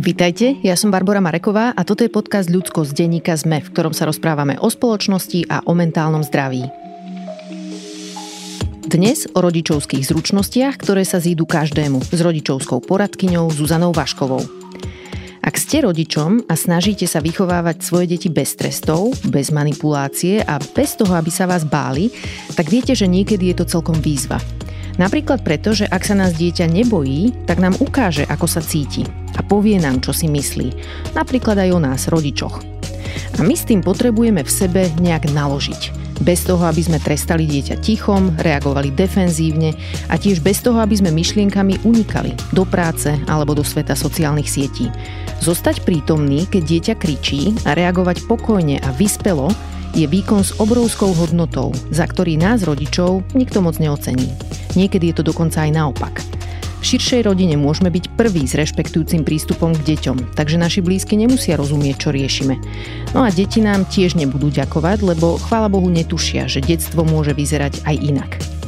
Vítajte, ja som Barbara Mareková a toto je podcast Ľudsko z denníka ZME, v ktorom sa rozprávame o spoločnosti a o mentálnom zdraví. Dnes o rodičovských zručnostiach, ktoré sa zídu každému s rodičovskou poradkyňou Zuzanou Vaškovou. Ak ste rodičom a snažíte sa vychovávať svoje deti bez trestov, bez manipulácie a bez toho, aby sa vás báli, tak viete, že niekedy je to celkom výzva. Napríklad preto, že ak sa nás dieťa nebojí, tak nám ukáže, ako sa cíti a povie nám, čo si myslí. Napríklad aj o nás, rodičoch. A my s tým potrebujeme v sebe nejak naložiť. Bez toho, aby sme trestali dieťa tichom, reagovali defenzívne a tiež bez toho, aby sme myšlienkami unikali do práce alebo do sveta sociálnych sietí. Zostať prítomný, keď dieťa kričí a reagovať pokojne a vyspelo je výkon s obrovskou hodnotou, za ktorý nás rodičov nikto moc neocení. Niekedy je to dokonca aj naopak. V širšej rodine môžeme byť prví s rešpektujúcim prístupom k deťom, takže naši blízky nemusia rozumieť, čo riešime. No a deti nám tiež nebudú ďakovať, lebo chvála Bohu netušia, že detstvo môže vyzerať aj inak.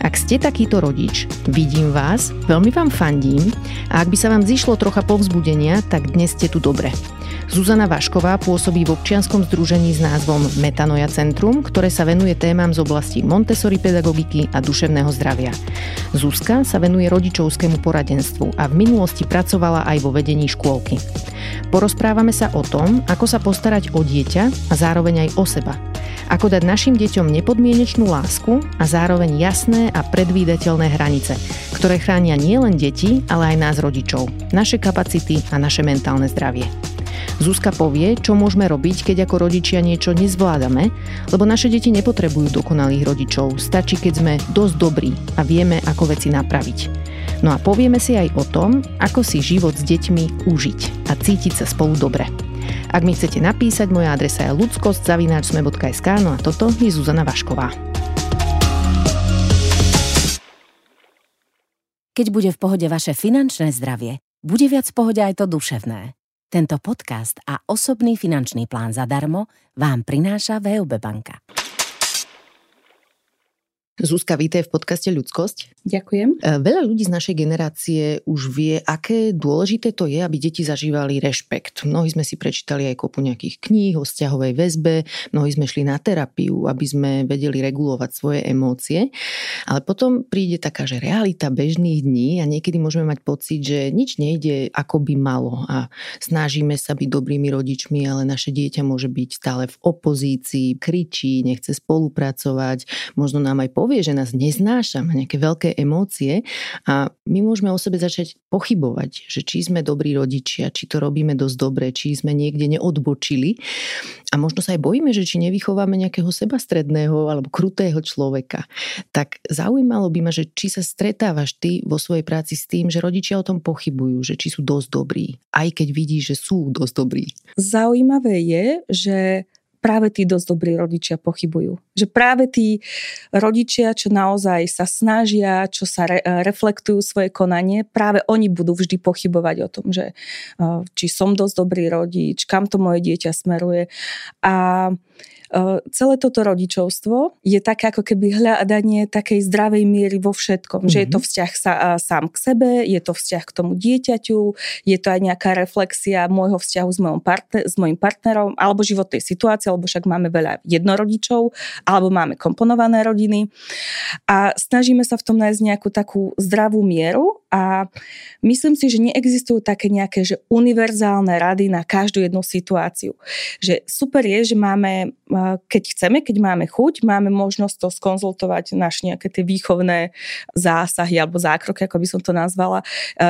Ak ste takýto rodič, vidím vás, veľmi vám fandím a ak by sa vám zišlo trocha povzbudenia, tak dnes ste tu dobre. Zuzana Vašková pôsobí v občianskom združení s názvom Metanoja Centrum, ktoré sa venuje témam z oblasti Montessori pedagogiky a duševného zdravia. Zuzka sa venuje rodičovskému poradenstvu a v minulosti pracovala aj vo vedení škôlky. Porozprávame sa o tom, ako sa postarať o dieťa a zároveň aj o seba – ako dať našim deťom nepodmienečnú lásku a zároveň jasné a predvídateľné hranice, ktoré chránia nielen deti, ale aj nás rodičov, naše kapacity a naše mentálne zdravie. Zuzka povie, čo môžeme robiť, keď ako rodičia niečo nezvládame, lebo naše deti nepotrebujú dokonalých rodičov, stačí, keď sme dosť dobrí a vieme, ako veci napraviť. No a povieme si aj o tom, ako si život s deťmi užiť a cítiť sa spolu dobre. Ak mi chcete napísať, moja adresa je ludskosť.sme.sk, no a toto je Zuzana Vašková. Keď bude v pohode vaše finančné zdravie, bude viac v pohode aj to duševné. Tento podcast a osobný finančný plán zadarmo vám prináša VUB banka. Zuzka, vítaj v podcaste Ľudskosť. Ďakujem. E, veľa ľudí z našej generácie už vie, aké dôležité to je, aby deti zažívali rešpekt. Mnohí sme si prečítali aj kopu nejakých kníh o vzťahovej väzbe, mnohí sme šli na terapiu, aby sme vedeli regulovať svoje emócie. Ale potom príde taká, že realita bežných dní a niekedy môžeme mať pocit, že nič nejde ako by malo a snažíme sa byť dobrými rodičmi, ale naše dieťa môže byť stále v opozícii, kričí, nechce spolupracovať, možno nám aj povie, povie, že nás neznáša, má nejaké veľké emócie a my môžeme o sebe začať pochybovať, že či sme dobrí rodičia, či to robíme dosť dobre, či sme niekde neodbočili a možno sa aj bojíme, že či nevychováme nejakého sebastredného alebo krutého človeka. Tak zaujímalo by ma, že či sa stretávaš ty vo svojej práci s tým, že rodičia o tom pochybujú, že či sú dosť dobrí, aj keď vidíš, že sú dosť dobrí. Zaujímavé je, že práve tí dosť dobrí rodičia pochybujú. Že práve tí rodičia, čo naozaj sa snažia, čo sa re, reflektujú svoje konanie, práve oni budú vždy pochybovať o tom, že či som dosť dobrý rodič, kam to moje dieťa smeruje. A celé toto rodičovstvo je také ako keby hľadanie takej zdravej miery vo všetkom. Mm-hmm. Že je to mhm. vzťah sa, sám k sebe, je to vzťah k tomu dieťaťu, je to aj nejaká reflexia môjho vzťahu s, mojom partner, s mojim partnerom alebo životnej situácie, alebo však máme veľa jednorodičov, alebo máme komponované rodiny. A snažíme sa v tom nájsť nejakú takú zdravú mieru a myslím si, že neexistujú také nejaké že univerzálne rady na každú jednu situáciu. Že super je, že máme, keď chceme, keď máme chuť, máme možnosť to skonzultovať naš nejaké tie výchovné zásahy alebo zákroky, ako by som to nazvala,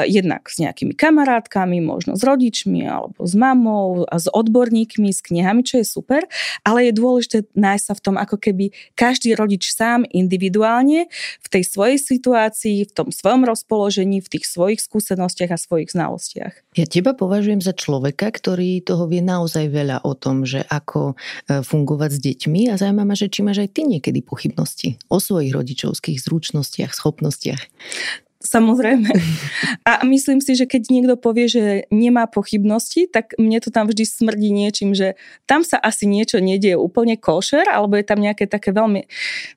jednak s nejakými kamarátkami, možno s rodičmi alebo s mamou, s odborníkmi, s knihami, čo je super, ale je dôležité nájsť sa v tom ako keby každý rodič sám individuálne v tej svojej situácii, v tom svojom rozpoložení v tých svojich skúsenostiach a svojich znalostiach. Ja teba považujem za človeka, ktorý toho vie naozaj veľa o tom, že ako e, fungovať s deťmi a zaujíma ma, že či máš aj ty niekedy pochybnosti o svojich rodičovských zručnostiach, schopnostiach. Samozrejme. A myslím si, že keď niekto povie, že nemá pochybnosti, tak mne to tam vždy smrdí niečím, že tam sa asi niečo nedieje úplne košer, alebo je tam nejaké také veľmi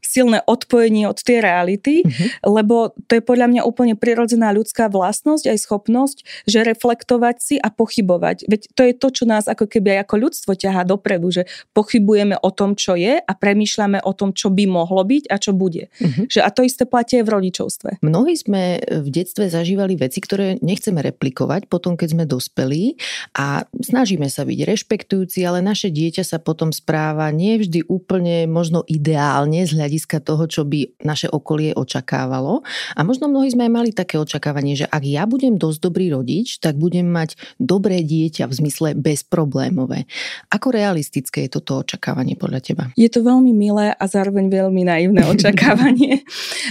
silné odpojenie od tej reality, uh-huh. lebo to je podľa mňa úplne prirodzená ľudská vlastnosť, aj schopnosť, že reflektovať si a pochybovať. Veď to je to, čo nás ako keby aj ako ľudstvo ťahá dopredu, že pochybujeme o tom, čo je a premýšľame o tom, čo by mohlo byť a čo bude. Uh-huh. Že a to isté platí aj v rodičovstve. Mnohí sme v detstve zažívali veci, ktoré nechceme replikovať potom, keď sme dospelí a snažíme sa byť rešpektujúci, ale naše dieťa sa potom správa nevždy úplne možno ideálne z hľadiska toho, čo by naše okolie očakávalo. A možno mnohí sme aj mali také očakávanie, že ak ja budem dosť dobrý rodič, tak budem mať dobré dieťa v zmysle bezproblémové. Ako realistické je toto očakávanie podľa teba? Je to veľmi milé a zároveň veľmi naivné očakávanie,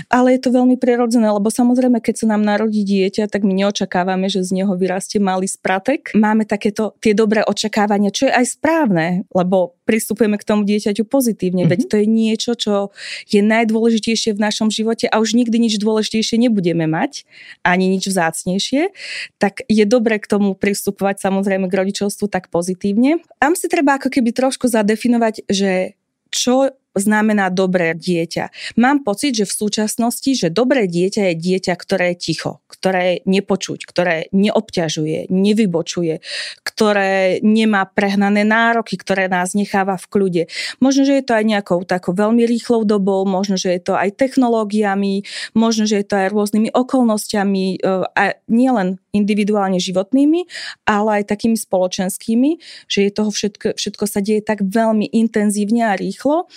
ale je to veľmi prirodzené, lebo samozrejme Samozrejme, keď sa nám narodí dieťa, tak my neočakávame, že z neho vyrastie malý spratek. Máme takéto tie dobré očakávania, čo je aj správne, lebo pristupujeme k tomu dieťaťu pozitívne. Mm-hmm. Veď to je niečo, čo je najdôležitejšie v našom živote a už nikdy nič dôležitejšie nebudeme mať, ani nič vzácnejšie. Tak je dobre k tomu pristupovať samozrejme k rodičovstvu tak pozitívne. Tam si treba ako keby trošku zadefinovať, že čo znamená dobré dieťa. Mám pocit, že v súčasnosti, že dobré dieťa je dieťa, ktoré je ticho, ktoré nepočuť, ktoré neobťažuje, nevybočuje, ktoré nemá prehnané nároky, ktoré nás necháva v kľude. Možno, že je to aj nejakou takou veľmi rýchlou dobou, možno, že je to aj technológiami, možno, že je to aj rôznymi okolnostiami, e, a nielen individuálne životnými, ale aj takými spoločenskými, že je toho všetko, všetko sa deje tak veľmi intenzívne a rýchlo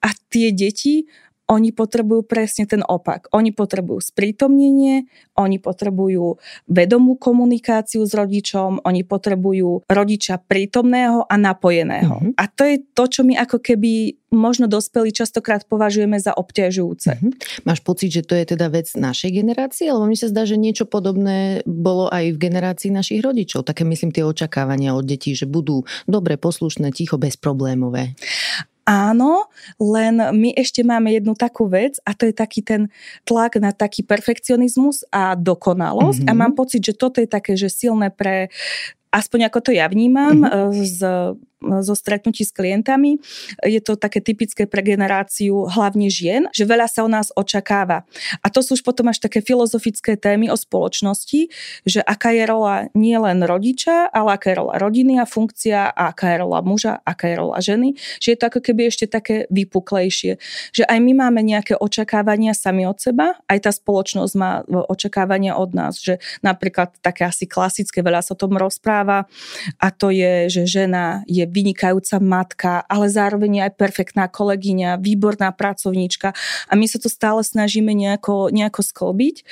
a tie deti oni potrebujú presne ten opak. Oni potrebujú sprítomnenie, oni potrebujú vedomú komunikáciu s rodičom, oni potrebujú rodiča prítomného a napojeného. Mm-hmm. A to je to, čo my ako keby možno dospelí častokrát považujeme za obťažujúce. Mm-hmm. Máš pocit, že to je teda vec našej generácie? Lebo mi sa zdá, že niečo podobné bolo aj v generácii našich rodičov. Také myslím tie očakávania od detí, že budú dobre, poslušné, ticho, bezproblémové. Áno, len my ešte máme jednu takú vec a to je taký ten tlak na taký perfekcionizmus a dokonalosť mm-hmm. a mám pocit, že toto je také, že silné pre aspoň ako to ja vnímam mm-hmm. z zo stretnutí s klientami. Je to také typické pre generáciu hlavne žien, že veľa sa o nás očakáva. A to sú už potom až také filozofické témy o spoločnosti, že aká je rola nie len rodiča, ale aká je rola rodiny a funkcia, a aká je rola muža, aká je rola ženy. Že je to ako keby ešte také vypuklejšie. Že aj my máme nejaké očakávania sami od seba, aj tá spoločnosť má očakávania od nás. Že napríklad také asi klasické, veľa sa o tom rozpráva a to je, že žena je vynikajúca matka, ale zároveň aj perfektná kolegyňa, výborná pracovníčka a my sa to stále snažíme nejako, nejako sklbiť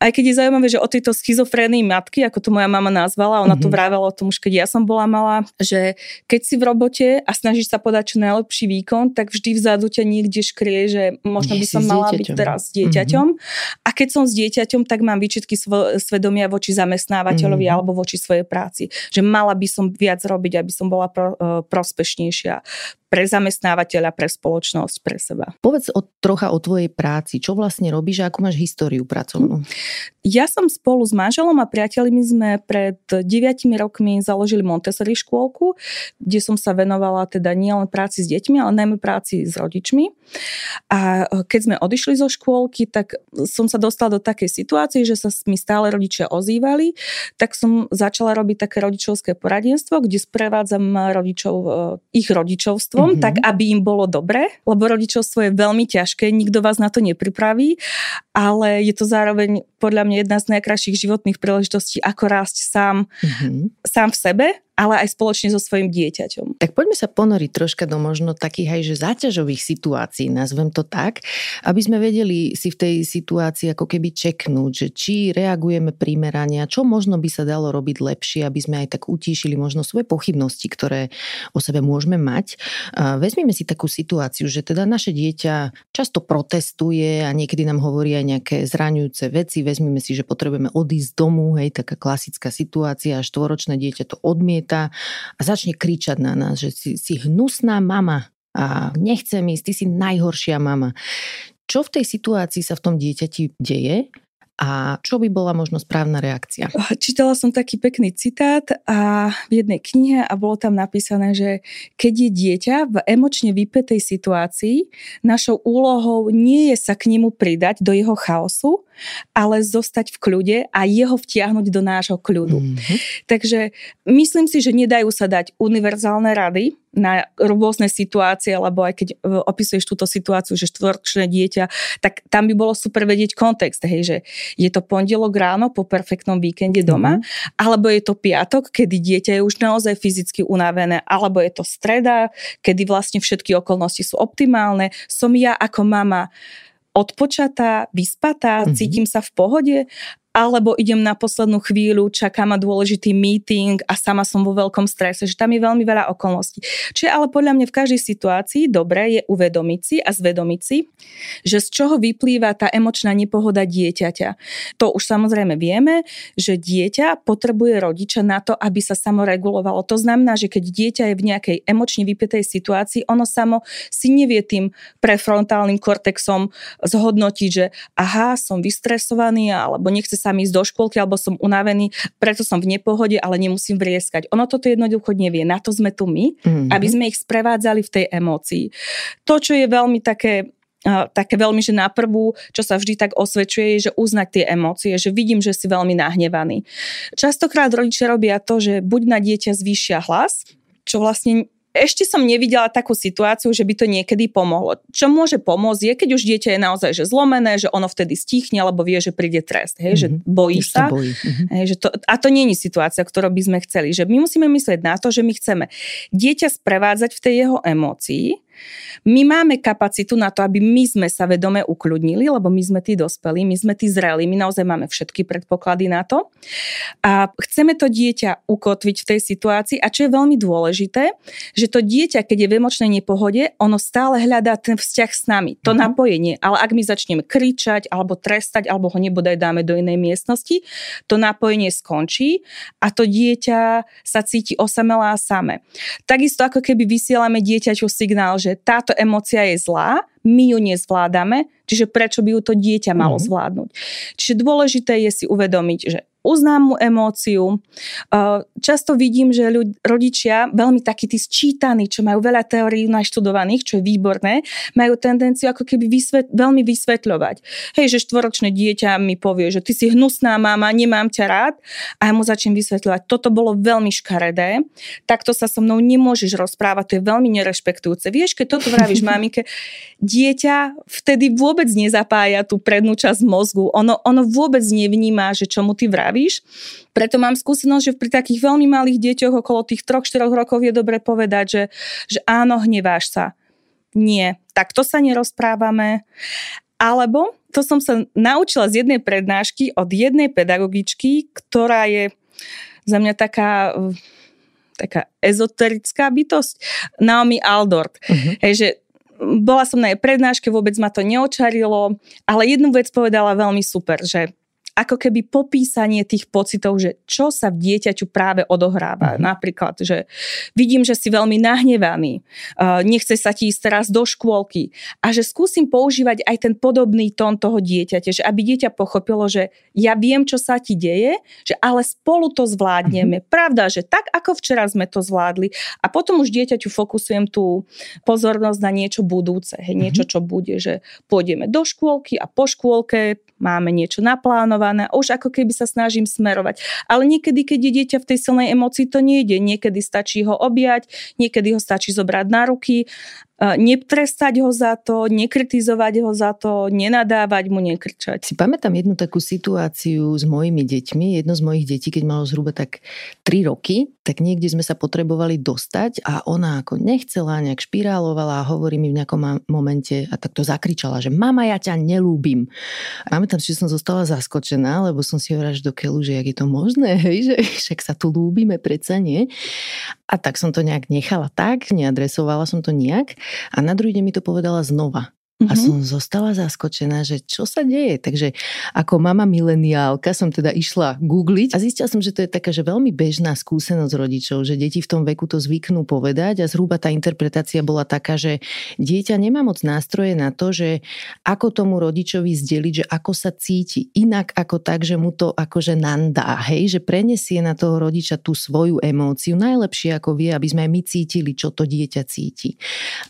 aj keď je zaujímavé, že o tejto schizofrénii matky, ako to moja mama nazvala, ona mm-hmm. to mhm. vravela o tom už keď ja som bola malá, že keď si v robote a snažíš sa podať čo najlepší výkon, tak vždy vzadu ťa niekde škrie, že možno by som mala byť teraz s dieťaťom. Mm-hmm. A keď som s dieťaťom, tak mám výčitky svo- svedomia voči zamestnávateľovi mm-hmm. alebo voči svojej práci. Že mala by som viac robiť, aby som bola pro, uh, prospešnejšia pre zamestnávateľa, pre spoločnosť, pre seba. Povedz o, trocha o tvojej práci. Čo vlastne robíš a ako máš históriu pracovnú? Ja som spolu s manželom a priateľmi sme pred 9 rokmi založili Montessori škôlku, kde som sa venovala teda nielen práci s deťmi, ale najmä práci s rodičmi. A e, keď sme odišli zo škôlky, tak som sa dostala do takej situácie, že sa mi stále rodičia ozývali, tak som začala robiť také rodičovské poradenstvo, kde sprevádzam rodičov, e, ich rodičovstvo rodičovstvom, mm-hmm. tak aby im bolo dobre, lebo rodičovstvo je veľmi ťažké, nikto vás na to nepripraví, ale je to zároveň podľa mňa jedna z najkrajších životných príležitostí, ako rásť sám, mm-hmm. sám v sebe ale aj spoločne so svojim dieťaťom. Tak poďme sa ponoriť troška do možno takých aj že záťažových situácií, nazvem to tak, aby sme vedeli si v tej situácii ako keby čeknúť, že či reagujeme primerane a čo možno by sa dalo robiť lepšie, aby sme aj tak utíšili možno svoje pochybnosti, ktoré o sebe môžeme mať. Vezmeme si takú situáciu, že teda naše dieťa často protestuje a niekedy nám hovorí aj nejaké zraňujúce veci. Vezmeme si, že potrebujeme odísť domu, hej, taká klasická situácia, štvoročné dieťa to odmieta odmieta a začne kričať na nás, že si, si hnusná mama a nechcem ísť, ty si najhoršia mama. Čo v tej situácii sa v tom dieťati deje a čo by bola možno správna reakcia? Čítala som taký pekný citát a v jednej knihe a bolo tam napísané, že keď je dieťa v emočne vypetej situácii, našou úlohou nie je sa k nemu pridať do jeho chaosu, ale zostať v kľude a jeho vtiahnuť do nášho kľudu. Mm-hmm. Takže myslím si, že nedajú sa dať univerzálne rady na rôzne situácie, lebo aj keď e, opisuješ túto situáciu, že štvoročné dieťa, tak tam by bolo super vedieť kontext, hej, že je to pondelok ráno po perfektnom víkende doma, mm-hmm. alebo je to piatok, kedy dieťa je už naozaj fyzicky unavené, alebo je to streda, kedy vlastne všetky okolnosti sú optimálne. Som ja ako mama odpočatá, vyspatá, mm-hmm. cítim sa v pohode alebo idem na poslednú chvíľu, čaká ma dôležitý meeting a sama som vo veľkom strese, že tam je veľmi veľa okolností. Čiže ale podľa mňa v každej situácii dobré je uvedomiť si a zvedomiť si, že z čoho vyplýva tá emočná nepohoda dieťaťa. To už samozrejme vieme, že dieťa potrebuje rodiča na to, aby sa samoregulovalo. To znamená, že keď dieťa je v nejakej emočne vypetej situácii, ono samo si nevie tým prefrontálnym kortexom zhodnotiť, že aha, som vystresovaný alebo nechce sa mi ísť do škôlky alebo som unavený, preto som v nepohode, ale nemusím vrieskať. Ono toto jednoducho nevie. Na to sme tu my, mm-hmm. aby sme ich sprevádzali v tej emócii. To, čo je veľmi také také veľmi, že na prvú, čo sa vždy tak osvedčuje, je, že uznať tie emócie, že vidím, že si veľmi nahnevaný. Častokrát rodičia robia to, že buď na dieťa zvýšia hlas, čo vlastne ešte som nevidela takú situáciu, že by to niekedy pomohlo. Čo môže pomôcť je, keď už dieťa je naozaj že zlomené, že ono vtedy stichne, alebo vie, že príde trest, hej, mm-hmm. že mhm. bojí sa. Bojí. Mm-hmm. Hej, že to, a to nie je situácia, ktorú by sme chceli. Že my musíme myslieť na to, že my chceme dieťa sprevádzať v tej jeho emócii, my máme kapacitu na to, aby my sme sa vedome ukľudnili, lebo my sme tí dospelí, my sme tí zreli, my naozaj máme všetky predpoklady na to. A chceme to dieťa ukotviť v tej situácii a čo je veľmi dôležité, že to dieťa, keď je v emočnej nepohode, ono stále hľadá ten vzťah s nami, to uh-huh. napojenie. Ale ak my začneme kričať alebo trestať, alebo ho nebodaj dáme do inej miestnosti, to napojenie skončí a to dieťa sa cíti osamelá a same. Takisto ako keby vysielame dieťaťu signál, že že táto emocia je zlá, my ju nezvládame, čiže prečo by ju to dieťa malo mm. zvládnuť. Čiže dôležité je si uvedomiť, že uznám mu emóciu. Často vidím, že ľud, rodičia, veľmi takí tí sčítaní, čo majú veľa teórií naštudovaných, čo je výborné, majú tendenciu ako keby vysvet, veľmi vysvetľovať. Hej, že štvoročné dieťa mi povie, že ty si hnusná mama, nemám ťa rád a ja mu začnem vysvetľovať. Toto bolo veľmi škaredé, takto sa so mnou nemôžeš rozprávať, to je veľmi nerešpektujúce. Vieš, keď toto vravíš mamike, dieťa vtedy vôbec nezapája tú prednú časť mozgu, ono, ono vôbec nevníma, že čo mu ty vravíš spravíš. Preto mám skúsenosť, že pri takých veľmi malých deťoch okolo tých 3-4 rokov je dobre povedať, že, že áno, hneváš sa. Nie, takto sa nerozprávame. Alebo to som sa naučila z jednej prednášky od jednej pedagogičky, ktorá je za mňa taká taká ezoterická bytosť, Naomi Aldort. Uh-huh. Hej, že bola som na jej prednáške, vôbec ma to neočarilo, ale jednu vec povedala veľmi super, že ako keby popísanie tých pocitov, že čo sa v dieťaťu práve odohráva. Mm. Napríklad, že vidím, že si veľmi nahnevaný, uh, nechce sa ti ísť teraz do škôlky a že skúsim používať aj ten podobný tón toho dieťaťa, že aby dieťa pochopilo, že ja viem, čo sa ti deje, že ale spolu to zvládneme. Mm. Pravda, že tak ako včera sme to zvládli a potom už dieťaťu fokusujem tú pozornosť na niečo budúce, hej, niečo, mhm. čo bude, že pôjdeme do škôlky a po škôlke máme niečo naplánované, už ako keby sa snažím smerovať. Ale niekedy, keď je dieťa v tej silnej emocii, to nejde. Niekedy stačí ho objať, niekedy ho stačí zobrať na ruky netrestať ho za to, nekritizovať ho za to, nenadávať mu, nekričať. Si pamätám jednu takú situáciu s mojimi deťmi. Jedno z mojich detí, keď malo zhruba tak 3 roky, tak niekde sme sa potrebovali dostať a ona ako nechcela, nejak špirálovala a hovorí mi v nejakom momente a takto zakričala, že mama, ja ťa nelúbim. A pamätám, že som zostala zaskočená, lebo som si hovorila, že do keľu, že jak je to možné, hej, že však sa tu lúbime, predsa nie. A tak som to nejak nechala tak, neadresovala som to nejak. A na druhý deň mi to povedala znova. A som zostala zaskočená, že čo sa deje. Takže ako mama mileniálka som teda išla googliť a zistila som, že to je taká, že veľmi bežná skúsenosť rodičov, že deti v tom veku to zvyknú povedať a zhruba tá interpretácia bola taká, že dieťa nemá moc nástroje na to, že ako tomu rodičovi zdeliť, že ako sa cíti. Inak ako tak, že mu to akože nandá, hej, že prenesie na toho rodiča tú svoju emóciu najlepšie ako vie, aby sme aj my cítili, čo to dieťa cíti.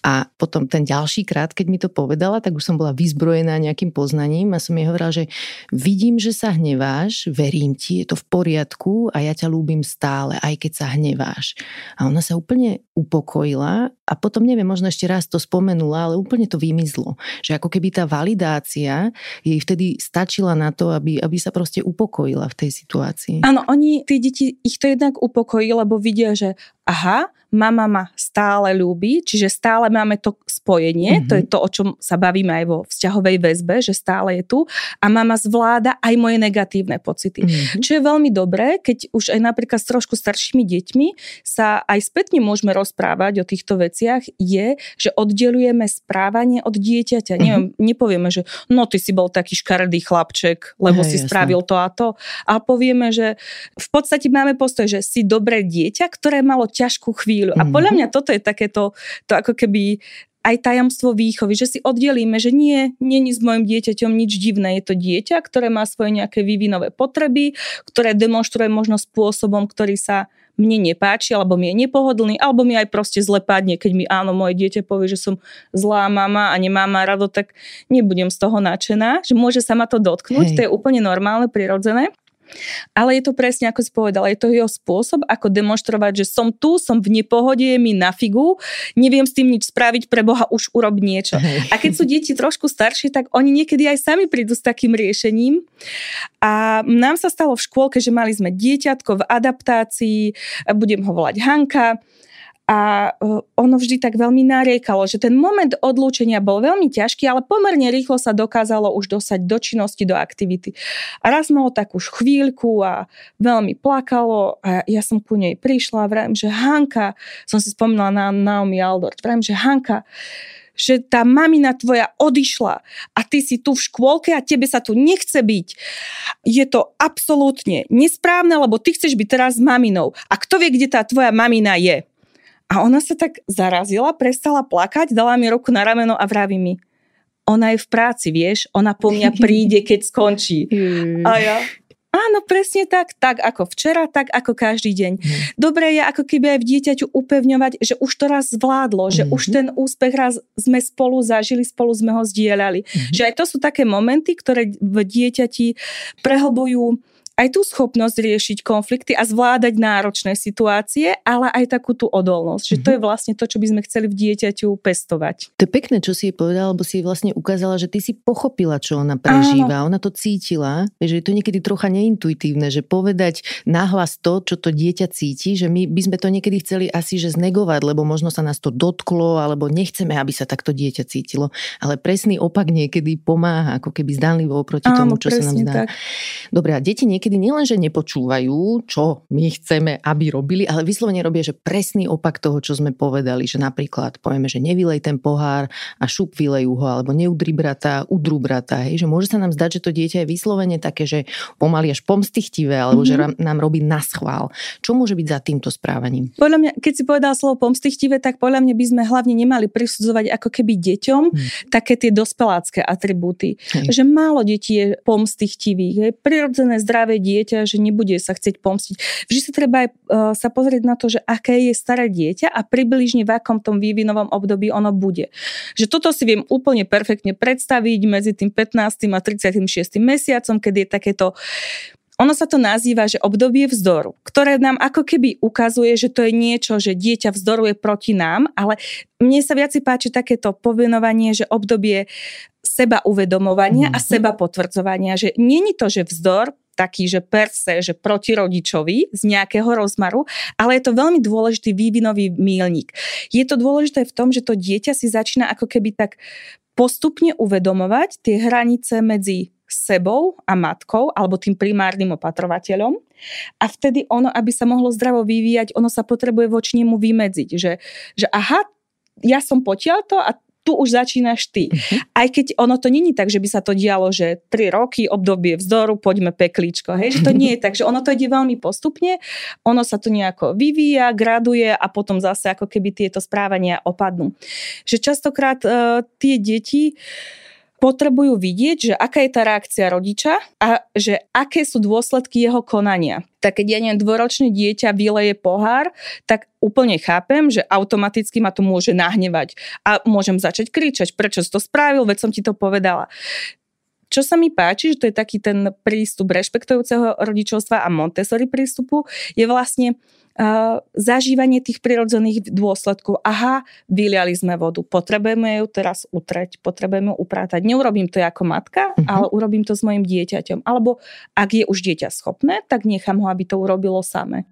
A potom ten ďalší krát, keď mi to povedal, povedala, tak už som bola vyzbrojená nejakým poznaním a som jej hovorila, že vidím, že sa hneváš, verím ti, je to v poriadku a ja ťa ľúbim stále, aj keď sa hneváš. A ona sa úplne upokojila a potom neviem, možno ešte raz to spomenula, ale úplne to vymizlo. Že ako keby tá validácia jej vtedy stačila na to, aby, aby sa proste upokojila v tej situácii. Áno, oni, tí deti, ich to jednak upokojí, lebo vidia, že aha, mama ma stále ľúbi, čiže stále máme to spojenie, mm-hmm. to je to, o čom sa bavíme aj vo vzťahovej väzbe, že stále je tu a mama zvláda aj moje negatívne pocity. Mm-hmm. Čo je veľmi dobré, keď už aj napríklad s trošku staršími deťmi sa aj spätne môžeme rozprávať o týchto veciach, je, že oddelujeme správanie od dieťaťa. Mm-hmm. Neviem, nepovieme, že no ty si bol taký škaredý chlapček, lebo hey, si jasne. spravil to a to. A povieme, že v podstate máme postoj, že si dobré dieťa, ktoré malo ťažkú chvíľu chvíľu. A podľa mhm. mňa toto je takéto, to ako keby aj tajomstvo výchovy, že si oddelíme, že nie, není s mojim dieťaťom nič divné. Je to dieťa, ktoré má svoje nejaké vývinové potreby, ktoré demonstruje možno spôsobom, ktorý sa mne nepáči, alebo mi je nepohodlný, alebo mi aj proste zle padne, keď mi áno, moje dieťa povie, že som zlá mama a nemá ma rado, tak nebudem z toho nadšená, že môže sa ma to dotknúť, Hej. to je úplne normálne, prirodzené. Ale je to presne, ako si povedala, je to jeho spôsob, ako demonstrovať, že som tu, som v nepohode, je mi na figu, neviem s tým nič spraviť, pre Boha už urob niečo. A keď sú deti trošku staršie, tak oni niekedy aj sami prídu s takým riešením. A nám sa stalo v škôlke, že mali sme dieťatko v adaptácii, budem ho volať Hanka, a e, ono vždy tak veľmi nariekalo, že ten moment odlúčenia bol veľmi ťažký, ale pomerne rýchlo sa dokázalo už dosať do činnosti, do aktivity. A raz malo takú chvíľku a veľmi plakalo a ja som ku nej prišla a vrajím, že Hanka, som si spomínala na Naomi Aldort, vrajím, že Hanka, že tá mamina tvoja odišla a ty si tu v škôlke a tebe sa tu nechce byť. Je to absolútne nesprávne, lebo ty chceš byť teraz s maminou. A kto vie, kde tá tvoja mamina je? A ona sa tak zarazila, prestala plakať, dala mi ruku na rameno a vraví mi, ona je v práci, vieš, ona po mňa príde, keď skončí. A ja, Áno, presne tak, tak ako včera, tak ako každý deň. Mm. Dobre je ako keby aj v dieťaťu upevňovať, že už to raz zvládlo, mm. že už mhm. ten úspech raz sme spolu zažili, spolu sme ho zdieľali. Mm. Že aj to sú také momenty, ktoré v dieťati prehlbujú aj tú schopnosť riešiť konflikty a zvládať náročné situácie, ale aj takú tú odolnosť. Že to je mhm. vlastne to, čo by sme chceli v dieťaťu pestovať. To je pekné, čo si jej povedala, lebo si jej vlastne ukázala, že ty si pochopila, čo ona prežíva. Áno. Ona to cítila, že je to niekedy trocha neintuitívne, že povedať nahlas to, čo to dieťa cíti, že my by sme to niekedy chceli asi že znegovať, lebo možno sa nás to dotklo, alebo nechceme, aby sa takto dieťa cítilo. Ale presný opak niekedy pomáha, ako keby zdanlivo oproti Áno, tomu, čo sa nám zdá. Tak. Dobre, a deti niekedy niekedy nielenže nepočúvajú, čo my chceme, aby robili, ale vyslovene robia, že presný opak toho, čo sme povedali, že napríklad povieme, že nevylej ten pohár a šup vylejú ho, alebo neudri brata, udru brata, hej, že môže sa nám zdať, že to dieťa je vyslovene také, že pomaly až pomstichtivé, alebo mm-hmm. že nám robí na schvál. Čo môže byť za týmto správaním? Podľa mňa, keď si povedal slovo pomstichtivé, tak podľa mňa by sme hlavne nemali prisudzovať ako keby deťom mm. také tie dospelácké atribúty. Hej. Že málo detí je pomstichtivých. Je prirodzené zdravé dieťa, že nebude sa chcieť pomstiť. Vždy sa treba aj uh, sa pozrieť na to, že aké je staré dieťa a približne v akom tom vývinovom období ono bude. Že toto si viem úplne perfektne predstaviť medzi tým 15. a 36. mesiacom, keď je takéto ono sa to nazýva, že obdobie vzdoru, ktoré nám ako keby ukazuje, že to je niečo, že dieťa vzdoruje proti nám, ale mne sa viac páči takéto povenovanie, že obdobie seba uvedomovania mm-hmm. a mhm. seba potvrdzovania, že není to, že vzdor taký, že per se, že proti rodičovi z nejakého rozmaru, ale je to veľmi dôležitý vývinový mílnik. Je to dôležité v tom, že to dieťa si začína ako keby tak postupne uvedomovať tie hranice medzi sebou a matkou alebo tým primárnym opatrovateľom a vtedy ono, aby sa mohlo zdravo vyvíjať, ono sa potrebuje voči nemu vymedziť, že, že aha, ja som potiaľ to a tu už začínaš ty. Uh-huh. Aj keď ono to není tak, že by sa to dialo, že 3 roky, obdobie vzdoru, poďme peklíčko. Hej? Že to nie je tak, že ono to ide veľmi postupne, ono sa to nejako vyvíja, graduje a potom zase ako keby tieto správania opadnú. Že častokrát uh, tie deti potrebujú vidieť, že aká je tá reakcia rodiča a že aké sú dôsledky jeho konania. Tak keď ja neviem, dvoročné dieťa vyleje pohár, tak úplne chápem, že automaticky ma to môže nahnevať a môžem začať kričať, prečo si to spravil, veď som ti to povedala. Čo sa mi páči, že to je taký ten prístup rešpektujúceho rodičovstva a Montessori prístupu, je vlastne uh, zažívanie tých prirodzených dôsledkov. Aha, vyliali sme vodu, potrebujeme ju teraz utreť, potrebujeme ju upratať. Neurobím to ako matka, uh-huh. ale urobím to s mojim dieťaťom. Alebo ak je už dieťa schopné, tak nechám ho, aby to urobilo same.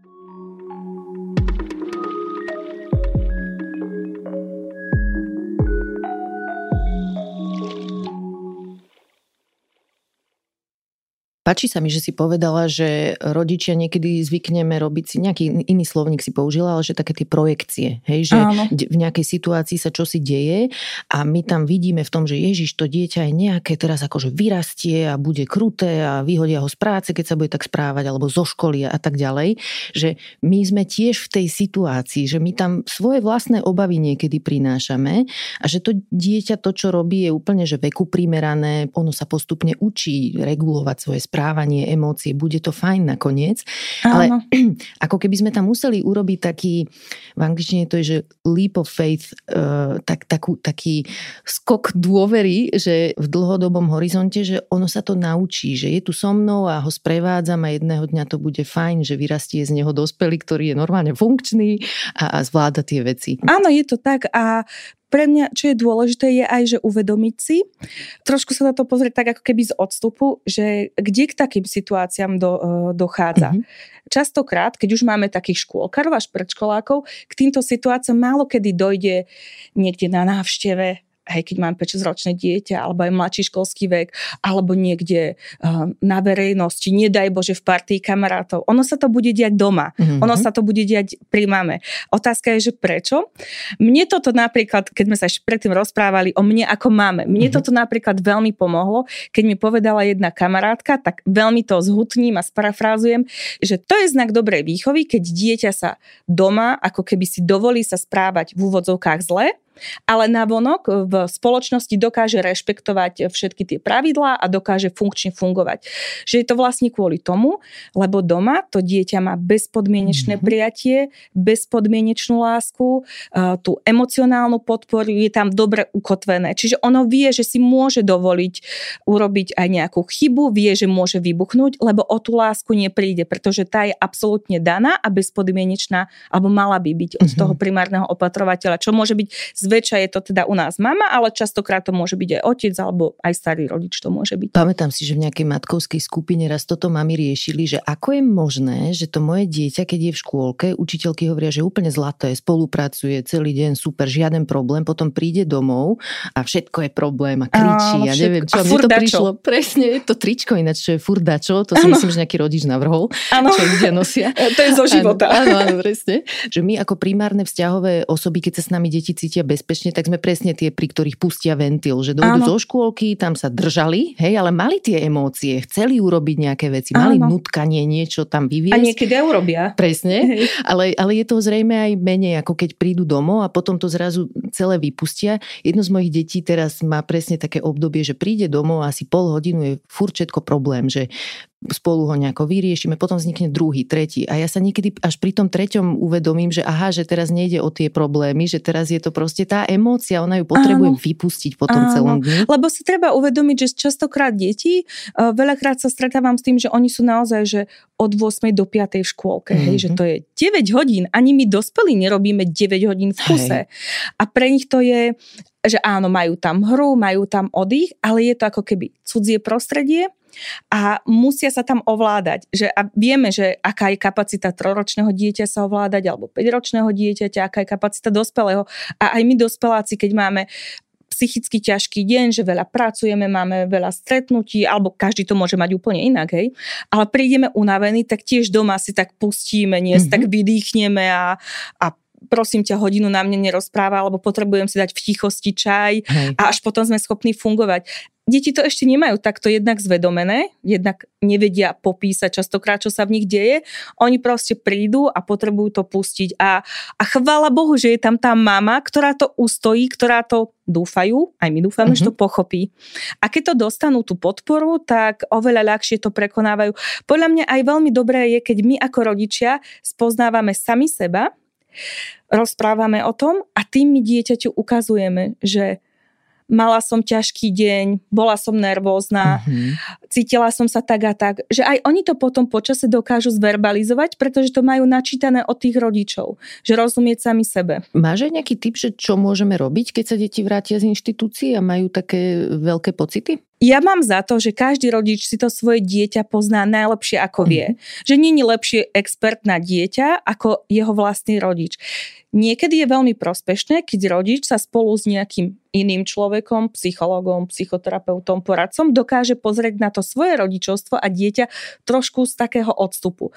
Páči sa mi, že si povedala, že rodičia niekedy zvykneme robiť si, nejaký iný slovník si použila, ale že také tie projekcie, hej, že Áno. v nejakej situácii sa čosi deje a my tam vidíme v tom, že Ježiš, to dieťa je nejaké teraz akože vyrastie a bude kruté a vyhodia ho z práce, keď sa bude tak správať, alebo zo školy a tak ďalej, že my sme tiež v tej situácii, že my tam svoje vlastné obavy niekedy prinášame a že to dieťa to, čo robí, je úplne že veku primerané, ono sa postupne učí regulovať svoje správy správanie, emócie, bude to fajn nakoniec. Áno. Ale ako keby sme tam museli urobiť taký, v angličtine to je, že leap of faith, uh, tak, takú, taký skok dôvery, že v dlhodobom horizonte, že ono sa to naučí, že je tu so mnou a ho sprevádzam a jedného dňa to bude fajn, že vyrastie z neho dospelý, ktorý je normálne funkčný a, a zvláda tie veci. Áno, je to tak a pre mňa, čo je dôležité, je aj, že uvedomiť si, trošku sa na to pozrieť tak ako keby z odstupu, že kde k takým situáciám do, uh, dochádza. Mm-hmm. Častokrát, keď už máme takých škôlkarov až predškolákov, k týmto situáciám málo kedy dojde niekde na návšteve hej, keď mám 5-6 ročné dieťa, alebo aj mladší školský vek, alebo niekde uh, na verejnosti, nedaj Bože v partii kamarátov. Ono sa to bude diať doma. Mm-hmm. Ono sa to bude diať pri mame. Otázka je, že prečo? Mne toto napríklad, keď sme sa ešte predtým rozprávali o mne ako máme, mne mm-hmm. toto napríklad veľmi pomohlo, keď mi povedala jedna kamarátka, tak veľmi to zhutním a sparafrázujem, že to je znak dobrej výchovy, keď dieťa sa doma ako keby si dovolí sa správať v úvodzovkách zle, ale navonok v spoločnosti dokáže rešpektovať všetky tie pravidlá a dokáže funkčne fungovať. Že je to vlastne kvôli tomu, lebo doma to dieťa má bezpodmienečné mm-hmm. prijatie, bezpodmienečnú lásku, tú emocionálnu podporu je tam dobre ukotvené. Čiže ono vie, že si môže dovoliť urobiť aj nejakú chybu, vie, že môže vybuchnúť, lebo o tú lásku nepríde, pretože tá je absolútne daná a bezpodmienečná, alebo mala by byť od mm-hmm. toho primárneho opatrovateľa, čo môže byť z Zväčša je to teda u nás mama, ale častokrát to môže byť aj otec alebo aj starý rodič to môže byť. Pamätám si, že v nejakej matkovskej skupine raz toto mami riešili, že ako je možné, že to moje dieťa, keď je v škôlke, učiteľky hovoria, že úplne zlaté, spolupracuje celý deň, super, žiaden problém, potom príde domov a všetko je problém a kričí. A, ja neviem, čo. A Mne to prišlo presne, to tričko ináč, čo je furdačo, to si ano. myslím, že nejaký rodič navrhol, ano. čo ľudia nosia. to je zo života. Áno, áno, presne. Že my ako primárne vzťahové osoby, keď sa s nami deti cítia bez bezpečne, tak sme presne tie, pri ktorých pustia ventil, že dojdu zo škôlky, tam sa držali, hej, ale mali tie emócie, chceli urobiť nejaké veci, mali Áno. nutkanie, niečo tam vyviesť. A niekedy urobia. Presne, ale, ale je to zrejme aj menej, ako keď prídu domov a potom to zrazu celé vypustia. Jedno z mojich detí teraz má presne také obdobie, že príde domov a asi pol hodinu je furt všetko problém, že spolu ho nejako vyriešime, potom vznikne druhý, tretí. A ja sa niekedy až pri tom treťom uvedomím, že aha, že teraz nejde o tie problémy, že teraz je to proste tá emócia, ona ju potrebuje Áno. vypustiť po tom Áno. celom dni. Lebo si treba uvedomiť, že častokrát deti, e, veľakrát sa stretávam s tým, že oni sú naozaj, že od 8 do 5 v škôlke, mm-hmm. hej, že to je 9 hodín, ani my dospelí nerobíme 9 hodín v kuse. Hej. A pre nich to je, že áno, majú tam hru, majú tam oddych, ale je to ako keby cudzie prostredie, a musia sa tam ovládať. Že, a vieme, že aká je kapacita troročného dieťa sa ovládať, alebo 5-ročného dieťaťa, aká je kapacita dospelého. A aj my dospeláci, keď máme psychicky ťažký deň, že veľa pracujeme, máme veľa stretnutí, alebo každý to môže mať úplne inak, hej. Ale prídeme unavení, tak tiež doma si tak pustíme, nie, mm-hmm. tak vydýchneme a, a prosím ťa, hodinu na mne nerozpráva, alebo potrebujem si dať v tichosti čaj Hej. a až potom sme schopní fungovať deti to ešte nemajú takto jednak zvedomené, jednak nevedia popísať častokrát, čo sa v nich deje. Oni proste prídu a potrebujú to pustiť. A, a chvála Bohu, že je tam tá mama, ktorá to ustojí, ktorá to dúfajú, aj my dúfame, uh-huh. že to mhm. pochopí. A keď to dostanú tú podporu, tak oveľa ľahšie to prekonávajú. Podľa mňa aj veľmi dobré je, keď my ako rodičia spoznávame sami seba, rozprávame o tom a tým my dieťaťu ukazujeme, že mala som ťažký deň, bola som nervózna, uh-huh. cítila som sa tak a tak, že aj oni to potom počase dokážu zverbalizovať, pretože to majú načítané od tých rodičov, že rozumieť sami sebe. Máš aj nejaký tip, že čo môžeme robiť, keď sa deti vrátia z inštitúcií a majú také veľké pocity? Ja mám za to, že každý rodič si to svoje dieťa pozná najlepšie ako vie. Mhm. Že je lepšie expert na dieťa ako jeho vlastný rodič. Niekedy je veľmi prospešné, keď rodič sa spolu s nejakým iným človekom, psychologom, psychoterapeutom, poradcom dokáže pozrieť na to svoje rodičovstvo a dieťa trošku z takého odstupu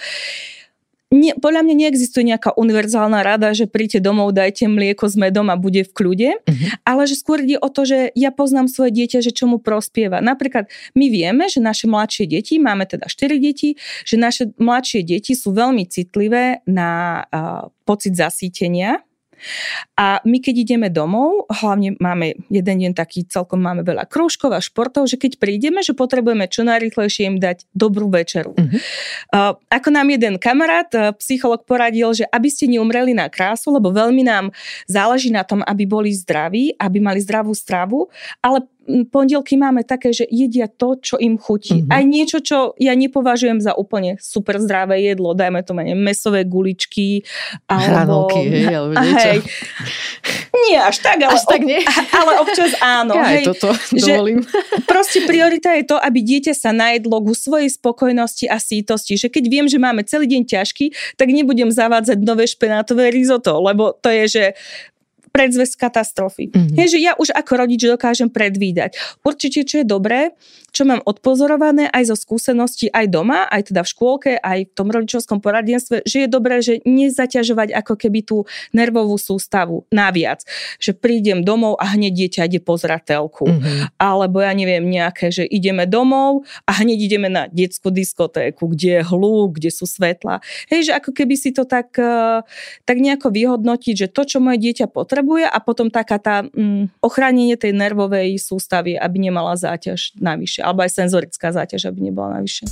nie, podľa mňa neexistuje nejaká univerzálna rada, že príďte domov, dajte mlieko s medom a bude v kľude, uh-huh. ale že skôr ide o to, že ja poznám svoje dieťa, že čo mu prospieva. Napríklad my vieme, že naše mladšie deti, máme teda 4 deti, že naše mladšie deti sú veľmi citlivé na uh, pocit zasítenia, a my keď ideme domov, hlavne máme jeden deň taký, celkom máme veľa krúžkov a športov, že keď prídeme, že potrebujeme čo najrychlejšie im dať dobrú večeru. Uh-huh. Uh, ako nám jeden kamarát, uh, psycholog poradil, že aby ste neumreli na krásu, lebo veľmi nám záleží na tom, aby boli zdraví, aby mali zdravú stravu, ale pondelky máme také, že jedia to, čo im chutí. Mm-hmm. Aj niečo, čo ja nepovažujem za úplne super zdravé jedlo, dajme to mene mesové guličky. Alebo... Hranolky, hej, alebo niečo. Hej. Nie až tak, ale, až tak nie? ale občas áno. Ja hej, toto dovolím. Že proste priorita je to, aby dieťa sa najedlo ku svojej spokojnosti a sítosti. Že keď viem, že máme celý deň ťažký, tak nebudem zavádzať nové špenátové risotto, lebo to je, že predzvesť katastrofy. Mm-hmm. Hej, že ja už ako rodič dokážem predvídať. Určite, čo je dobré, čo mám odpozorované aj zo skúseností aj doma, aj teda v škôlke, aj v tom rodičovskom poradenstve, že je dobré, že nezaťažovať ako keby tú nervovú sústavu naviac. Že prídem domov a hneď dieťa ide pozerať telku. Mm-hmm. Alebo ja neviem nejaké, že ideme domov a hneď ideme na detskú diskotéku, kde je hluk, kde sú svetla. Hej, že ako keby si to tak, eh, tak nejako vyhodnotiť, že to, čo moje dieťa potrebuje a potom taká tá mm, ochránenie tej nervovej sústavy, aby nemala záťaž navyše, alebo aj senzorická záťaž, aby nebola navyše.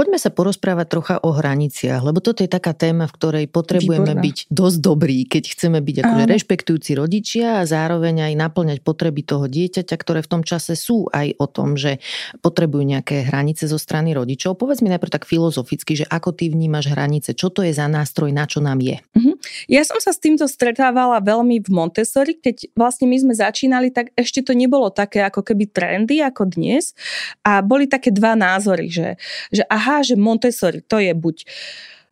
Poďme sa porozprávať trocha o hraniciach, lebo toto je taká téma, v ktorej potrebujeme Výborná. byť dosť dobrí, keď chceme byť akože rešpektujúci rodičia a zároveň aj naplňať potreby toho dieťaťa, ktoré v tom čase sú aj o tom, že potrebujú nejaké hranice zo strany rodičov. Povedz mi najprv tak filozoficky, že ako ty vnímaš hranice, čo to je za nástroj, na čo nám je. Uh-huh. Ja som sa s týmto stretávala veľmi v Montessori, keď vlastne my sme začínali, tak ešte to nebolo také ako keby trendy ako dnes a boli také dva názory, že, že aha, že Montessori to je buď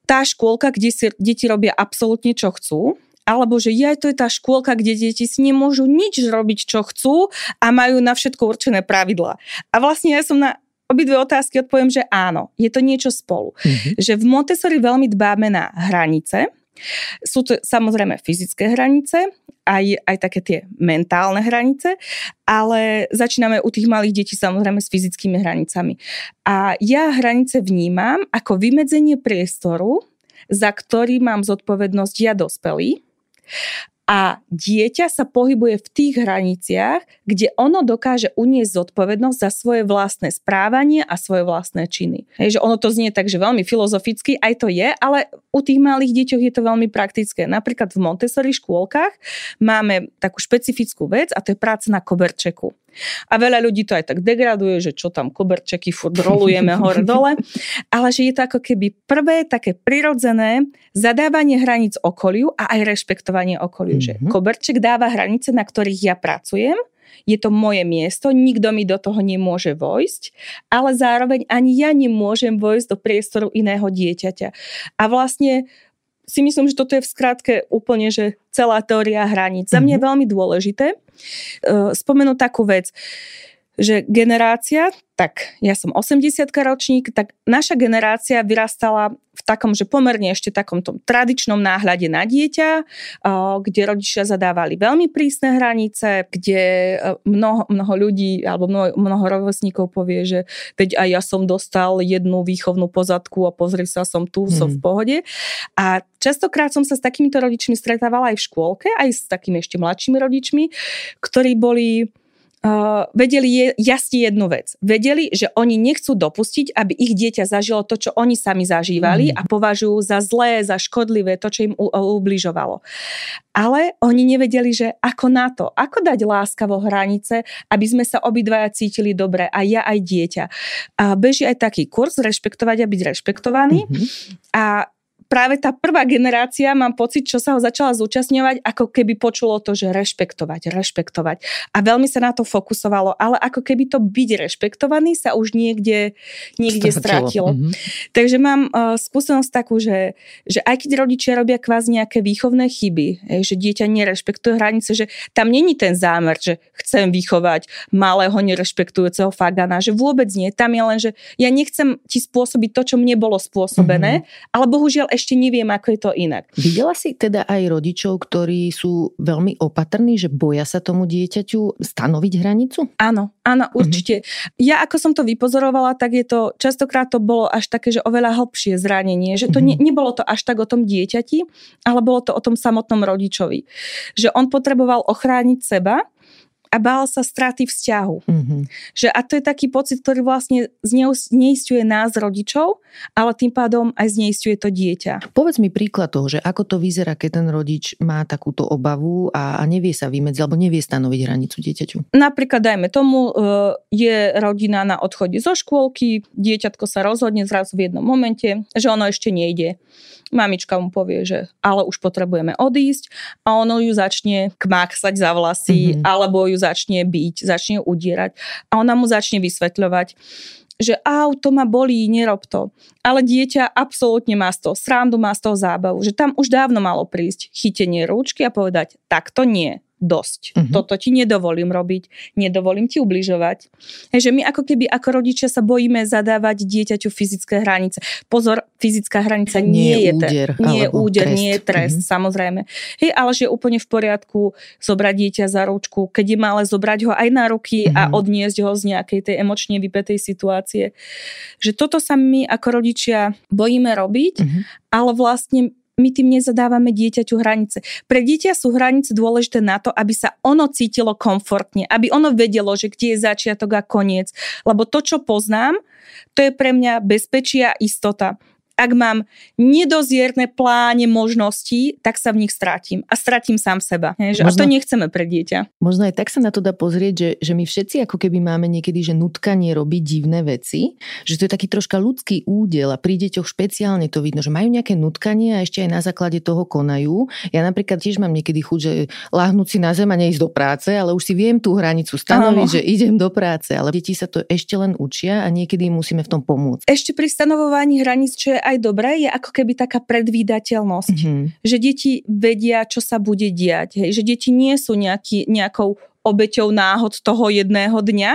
tá škôlka, kde si deti robia absolútne čo chcú, alebo že ja to je tá škôlka, kde deti si nemôžu nič robiť, čo chcú a majú na všetko určené pravidlá. A vlastne ja som na obidve otázky odpoviem, že áno, je to niečo spolu. Mm-hmm. Že v Montessori veľmi dbáme na hranice, sú to samozrejme fyzické hranice, aj, aj také tie mentálne hranice, ale začíname u tých malých detí samozrejme s fyzickými hranicami. A ja hranice vnímam ako vymedzenie priestoru, za ktorý mám zodpovednosť ja dospelý a dieťa sa pohybuje v tých hraniciach, kde ono dokáže uniesť zodpovednosť za svoje vlastné správanie a svoje vlastné činy. Hej, že ono to znie tak, že veľmi filozoficky, aj to je, ale u tých malých deťoch je to veľmi praktické. Napríklad v Montessori škôlkach máme takú špecifickú vec a to je práca na koberčeku. A veľa ľudí to aj tak degraduje, že čo tam koberčeky furt rolujeme hore dole, ale že je to ako keby prvé také prirodzené zadávanie hraníc okoliu a aj rešpektovanie okoliu. Mm-hmm. Že mhm. koberček dáva hranice, na ktorých ja pracujem, je to moje miesto, nikto mi do toho nemôže vojsť, ale zároveň ani ja nemôžem vojsť do priestoru iného dieťaťa. A vlastne si myslím, že toto je v skratke úplne, že celá teória hraníc. Za mňa je mhm. veľmi dôležité spomenúť takú vec, že generácia, tak ja som 80 ročník, tak naša generácia vyrastala v takom, že pomerne ešte takom tom tradičnom náhľade na dieťa, kde rodičia zadávali veľmi prísne hranice, kde e, mnoho, mnoho ľudí alebo mnoho, mnoho rovesníkov povie, že veď aj ja som dostal jednu výchovnú pozadku a pozri sa, som tu, hmm. som v pohode. A častokrát som sa s takýmito rodičmi stretávala aj v škôlke, aj s takými ešte mladšími rodičmi, ktorí boli uh, vedeli je, jasne jednu vec. Vedeli, že oni nechcú dopustiť, aby ich dieťa zažilo to, čo oni sami zažívali mm. a považujú za zlé, za škodlivé, to, čo im u, ubližovalo. Ale oni nevedeli, že ako na to, ako dať láskavo hranice, aby sme sa obidvaja cítili dobre, aj ja, aj dieťa. A beží aj taký kurz, rešpektovať a byť rešpektovaný. Mm-hmm. A práve tá prvá generácia, mám pocit, čo sa ho začala zúčastňovať, ako keby počulo to, že rešpektovať, rešpektovať. A veľmi sa na to fokusovalo, ale ako keby to byť rešpektovaný sa už niekde, niekde strátilo. Mm-hmm. Takže mám uh, skúsenosť takú, že, že aj keď rodičia robia kvázi nejaké výchovné chyby, že dieťa nerešpektuje hranice, že tam není ten zámer, že chcem vychovať malého nerešpektujúceho fagana, že vôbec nie. Tam je len, že ja nechcem ti spôsobiť to, čo mne bolo spôsobené, mm-hmm. ale bohužiaľ ešte neviem, ako je to inak. Videla si teda aj rodičov, ktorí sú veľmi opatrní, že boja sa tomu dieťaťu stanoviť hranicu? Áno, áno, mhm. určite. Mm-hmm. Ja ako som to vypozorovala, tak je to, častokrát to bolo až také, že oveľa hlbšie zranenie, že to mm-hmm. ne, nebolo to až tak o tom dieťati, ale bolo to o tom samotnom rodičovi. Že on potreboval ochrániť seba, a bál sa straty vzťahu. Mm-hmm. Že, a to je taký pocit, ktorý vlastne zneistuje nás rodičov, ale tým pádom aj zneistuje to dieťa. Povedz mi príklad toho, že ako to vyzerá, keď ten rodič má takúto obavu a, a nevie sa vymedziť alebo nevie stanoviť hranicu dieťaťu. Napríklad dajme tomu, e, je rodina na odchode zo škôlky, dieťatko sa rozhodne zrazu v jednom momente, že ono ešte nejde. Mamička mu povie, že ale už potrebujeme odísť a ono ju začne kmáksať za vlasy mm-hmm. alebo ju začne byť, začne udierať a ona mu začne vysvetľovať, že au, to ma bolí, nerob to. Ale dieťa absolútne má z toho srandu, má z toho zábavu, že tam už dávno malo prísť chytenie rúčky a povedať, tak to nie dosť. Uh-huh. Toto ti nedovolím robiť, nedovolím ti ubližovať. Hej, že my ako keby ako rodičia sa bojíme zadávať dieťaťu fyzické hranice. Pozor, fyzická hranica nie, nie je úder, te, nie je úder, trest. nie je trest, uh-huh. samozrejme. Hej, ale že je úplne v poriadku zobrať dieťa za ručku, keď je malé zobrať ho aj na ruky uh-huh. a odniesť ho z nejakej tej emočne vypetej situácie. Že toto sa my ako rodičia bojíme robiť, uh-huh. ale vlastne my tým nezadávame dieťaťu hranice. Pre dieťa sú hranice dôležité na to, aby sa ono cítilo komfortne, aby ono vedelo, že kde je začiatok a koniec. Lebo to, čo poznám, to je pre mňa bezpečia a istota ak mám nedozierne pláne možností, tak sa v nich strátim. A stratím sám seba. Možno, a to nechceme pre dieťa. Možno aj tak sa na to dá pozrieť, že, že my všetci ako keby máme niekedy, že nutkanie robiť divné veci, že to je taký troška ľudský údel a pri deťoch špeciálne to vidno, že majú nejaké nutkanie a ešte aj na základe toho konajú. Ja napríklad tiež mám niekedy chuť, že láhnuť si na zem a neísť do práce, ale už si viem tú hranicu stanoviť, že idem do práce, ale deti sa to ešte len učia a niekedy musíme v tom pomôcť. Ešte pri stanovovaní hraníc, čo je aj dobré, je ako keby taká predvídateľnosť. Mm-hmm. Že deti vedia, čo sa bude diať. Hej? Že deti nie sú nejaký, nejakou obeťou náhod toho jedného dňa,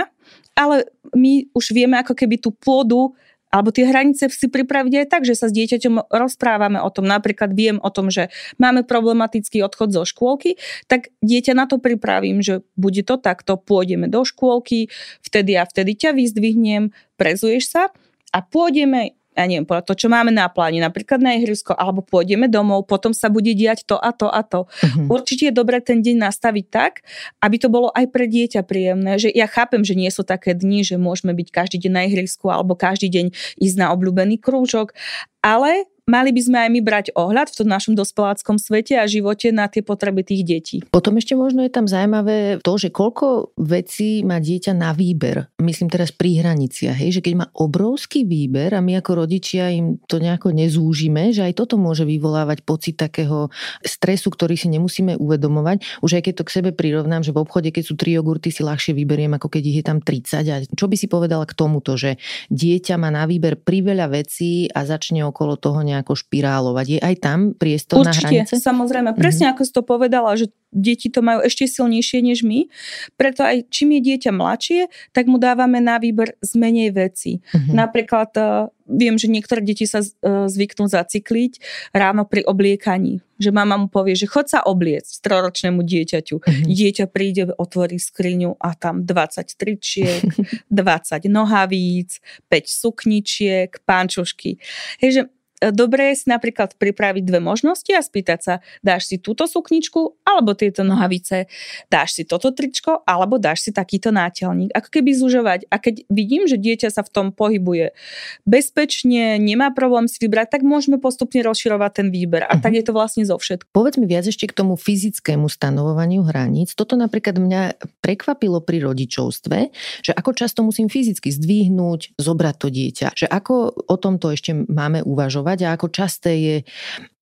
ale my už vieme ako keby tú pôdu alebo tie hranice si pripraviť aj tak, že sa s dieťaťom rozprávame o tom. Napríklad viem o tom, že máme problematický odchod zo škôlky, tak dieťa na to pripravím, že bude to takto, pôjdeme do škôlky, vtedy a vtedy ťa vyzdvihnem, prezuješ sa a pôjdeme ja neviem, to, čo máme na pláne, napríklad na ihrisko, alebo pôjdeme domov, potom sa bude diať to a to a to. Uh-huh. Určite je dobré ten deň nastaviť tak, aby to bolo aj pre dieťa príjemné. Že ja chápem, že nie sú také dni, že môžeme byť každý deň na ihrisku alebo každý deň ísť na obľúbený krúžok, ale mali by sme aj my brať ohľad v tom našom dospeláckom svete a živote na tie potreby tých detí. Potom ešte možno je tam zaujímavé to, že koľko vecí má dieťa na výber. Myslím teraz pri hraniciach, hej, že keď má obrovský výber a my ako rodičia im to nejako nezúžime, že aj toto môže vyvolávať pocit takého stresu, ktorý si nemusíme uvedomovať. Už aj keď to k sebe prirovnám, že v obchode, keď sú tri jogurty, si ľahšie vyberiem, ako keď ich je tam 30. A čo by si povedala k tomuto, že dieťa má na výber priveľa vecí a začne okolo toho nejako špirálovať. Je aj tam priestor Určite, na hranice? samozrejme. Presne mm-hmm. ako si to povedala, že deti to majú ešte silnejšie než my. Preto aj čím je dieťa mladšie, tak mu dávame na výber z menej veci. Mm-hmm. Napríklad uh, viem, že niektoré deti sa uh, zvyknú zacykliť ráno pri obliekaní. Že mama mu povie, že chod sa obliecť troročnému dieťaťu. Mm-hmm. Dieťa príde, otvorí skriňu a tam 20 tričiek, 20 nohavíc, 5 sukničiek, pánčušky. Hej, že E, dobré je si napríklad pripraviť dve možnosti a spýtať sa, dáš si túto sukničku alebo tieto nohavice, dáš si toto tričko alebo dáš si takýto nátelník. Ako keby zužovať. A keď vidím, že dieťa sa v tom pohybuje bezpečne, nemá problém si vybrať, tak môžeme postupne rozširovať ten výber. A uh-huh. tak mhm. je to vlastne zo všetko. Povedz mi viac ešte k tomu fyzickému stanovovaniu hraníc. Toto napríklad mňa prekvapilo pri rodičovstve, že ako často musím fyzicky zdvihnúť, zobrať to dieťa. Že ako o tomto ešte máme uvažovať fungovať a ako časté je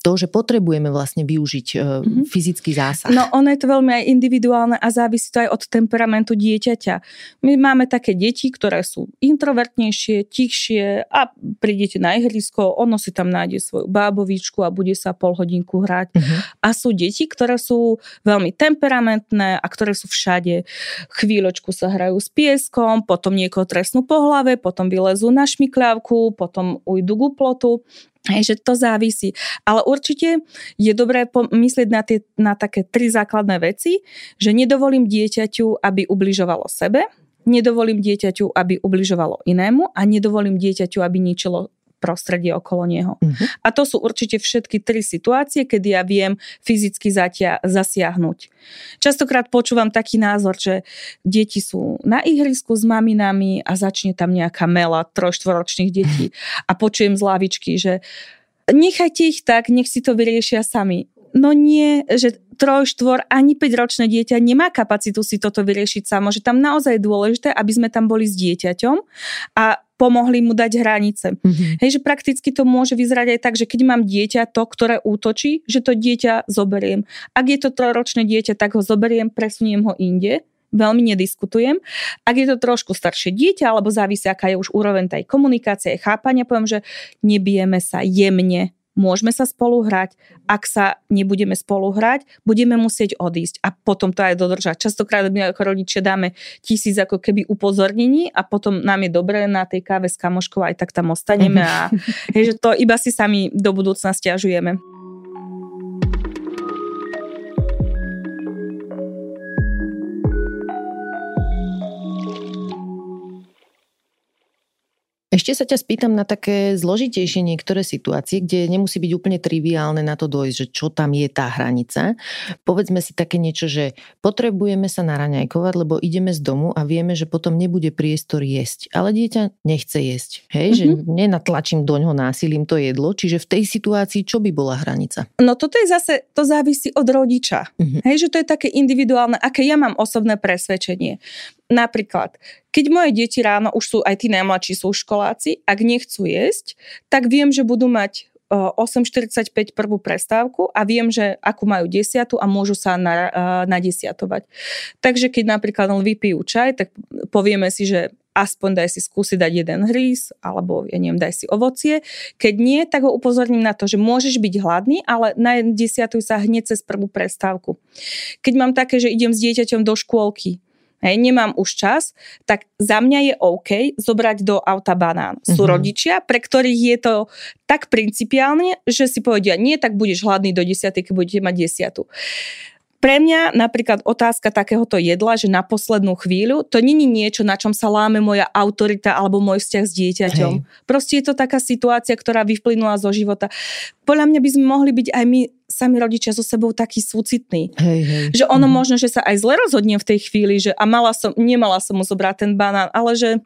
to, že potrebujeme vlastne využiť mm-hmm. fyzický zásah. No ono je to veľmi aj individuálne a závisí to aj od temperamentu dieťaťa. My máme také deti, ktoré sú introvertnejšie, tichšie a prídete na ihrisko, ono si tam nájde svoju bábovičku a bude sa pol hodinku hrať. Mm-hmm. A sú deti, ktoré sú veľmi temperamentné a ktoré sú všade. Chvíľočku sa hrajú s pieskom, potom niekoho trestnú po hlave, potom vylezú na šmikľavku, potom ujdu k plotu. Hej, že to závisí. Ale určite je dobré myslieť na, tie, na také tri základné veci, že nedovolím dieťaťu, aby ubližovalo sebe, nedovolím dieťaťu, aby ubližovalo inému a nedovolím dieťaťu, aby ničilo prostredie okolo neho. Uh-huh. A to sú určite všetky tri situácie, kedy ja viem fyzicky zatia- zasiahnuť. Častokrát počúvam taký názor, že deti sú na ihrisku s maminami a začne tam nejaká mela trojštvoročných detí a počujem z lavičky, že nechajte ich tak, nech si to vyriešia sami. No nie, že troj, štvor, ani 5 ročné dieťa nemá kapacitu si toto vyriešiť samo, že tam naozaj je dôležité, aby sme tam boli s dieťaťom a pomohli mu dať hranice. Mm-hmm. Hej, že prakticky to môže vyzerať aj tak, že keď mám dieťa to, ktoré útočí, že to dieťa zoberiem. Ak je to trojročné dieťa, tak ho zoberiem, presuniem ho inde, veľmi nediskutujem. Ak je to trošku staršie dieťa, alebo závisí, aká je už úroveň tej komunikácie, chápania, poviem, že nebijeme sa jemne, môžeme sa spolu hrať. Ak sa nebudeme spolu hrať, budeme musieť odísť a potom to aj dodržať. Častokrát my ako rodičia dáme tisíc ako keby upozornení a potom nám je dobré na tej káve s kamoškou aj tak tam ostaneme a hej, že to iba si sami do budúcna stiažujeme. Ešte sa ťa spýtam na také zložitejšie niektoré situácie, kde nemusí byť úplne triviálne na to dojsť, že čo tam je tá hranica. Povedzme si také niečo, že potrebujeme sa naraňajkovať, lebo ideme z domu a vieme, že potom nebude priestor jesť. Ale dieťa nechce jesť. Hej, mm-hmm. že mhm. nenatlačím do ňoho násilím to jedlo. Čiže v tej situácii čo by bola hranica? No toto je zase, to závisí od rodiča. Mm-hmm. Hej, že to je také individuálne, aké ja mám osobné presvedčenie. Napríklad, keď moje deti ráno, už sú aj tí najmladší sú školáci, ak nechcú jesť, tak viem, že budú mať 8.45 prvú prestávku a viem, že akú majú desiatu a môžu sa na, nadesiatovať. Takže keď napríklad len vypijú čaj, tak povieme si, že aspoň daj si skúsiť dať jeden hríz, alebo ja neviem, daj si ovocie. Keď nie, tak ho upozorním na to, že môžeš byť hladný, ale na desiatu sa hneď cez prvú prestávku. Keď mám také, že idem s dieťaťom do škôlky, hej, nemám už čas, tak za mňa je OK zobrať do auta banán. Sú mm-hmm. rodičia, pre ktorých je to tak principiálne, že si povedia, nie, tak budeš hladný do 10, keď budete mať desiatu pre mňa napríklad otázka takéhoto jedla, že na poslednú chvíľu, to není niečo, na čom sa láme moja autorita alebo môj vzťah s dieťaťom. Hej. Proste je to taká situácia, ktorá vyplynula zo života. Podľa mňa by sme mohli byť aj my sami rodičia so sebou taký súcitný. Hej, hej. Že ono mm. možno, že sa aj zle rozhodnem v tej chvíli, že a mala som, nemala som mu zobrať ten banán, ale že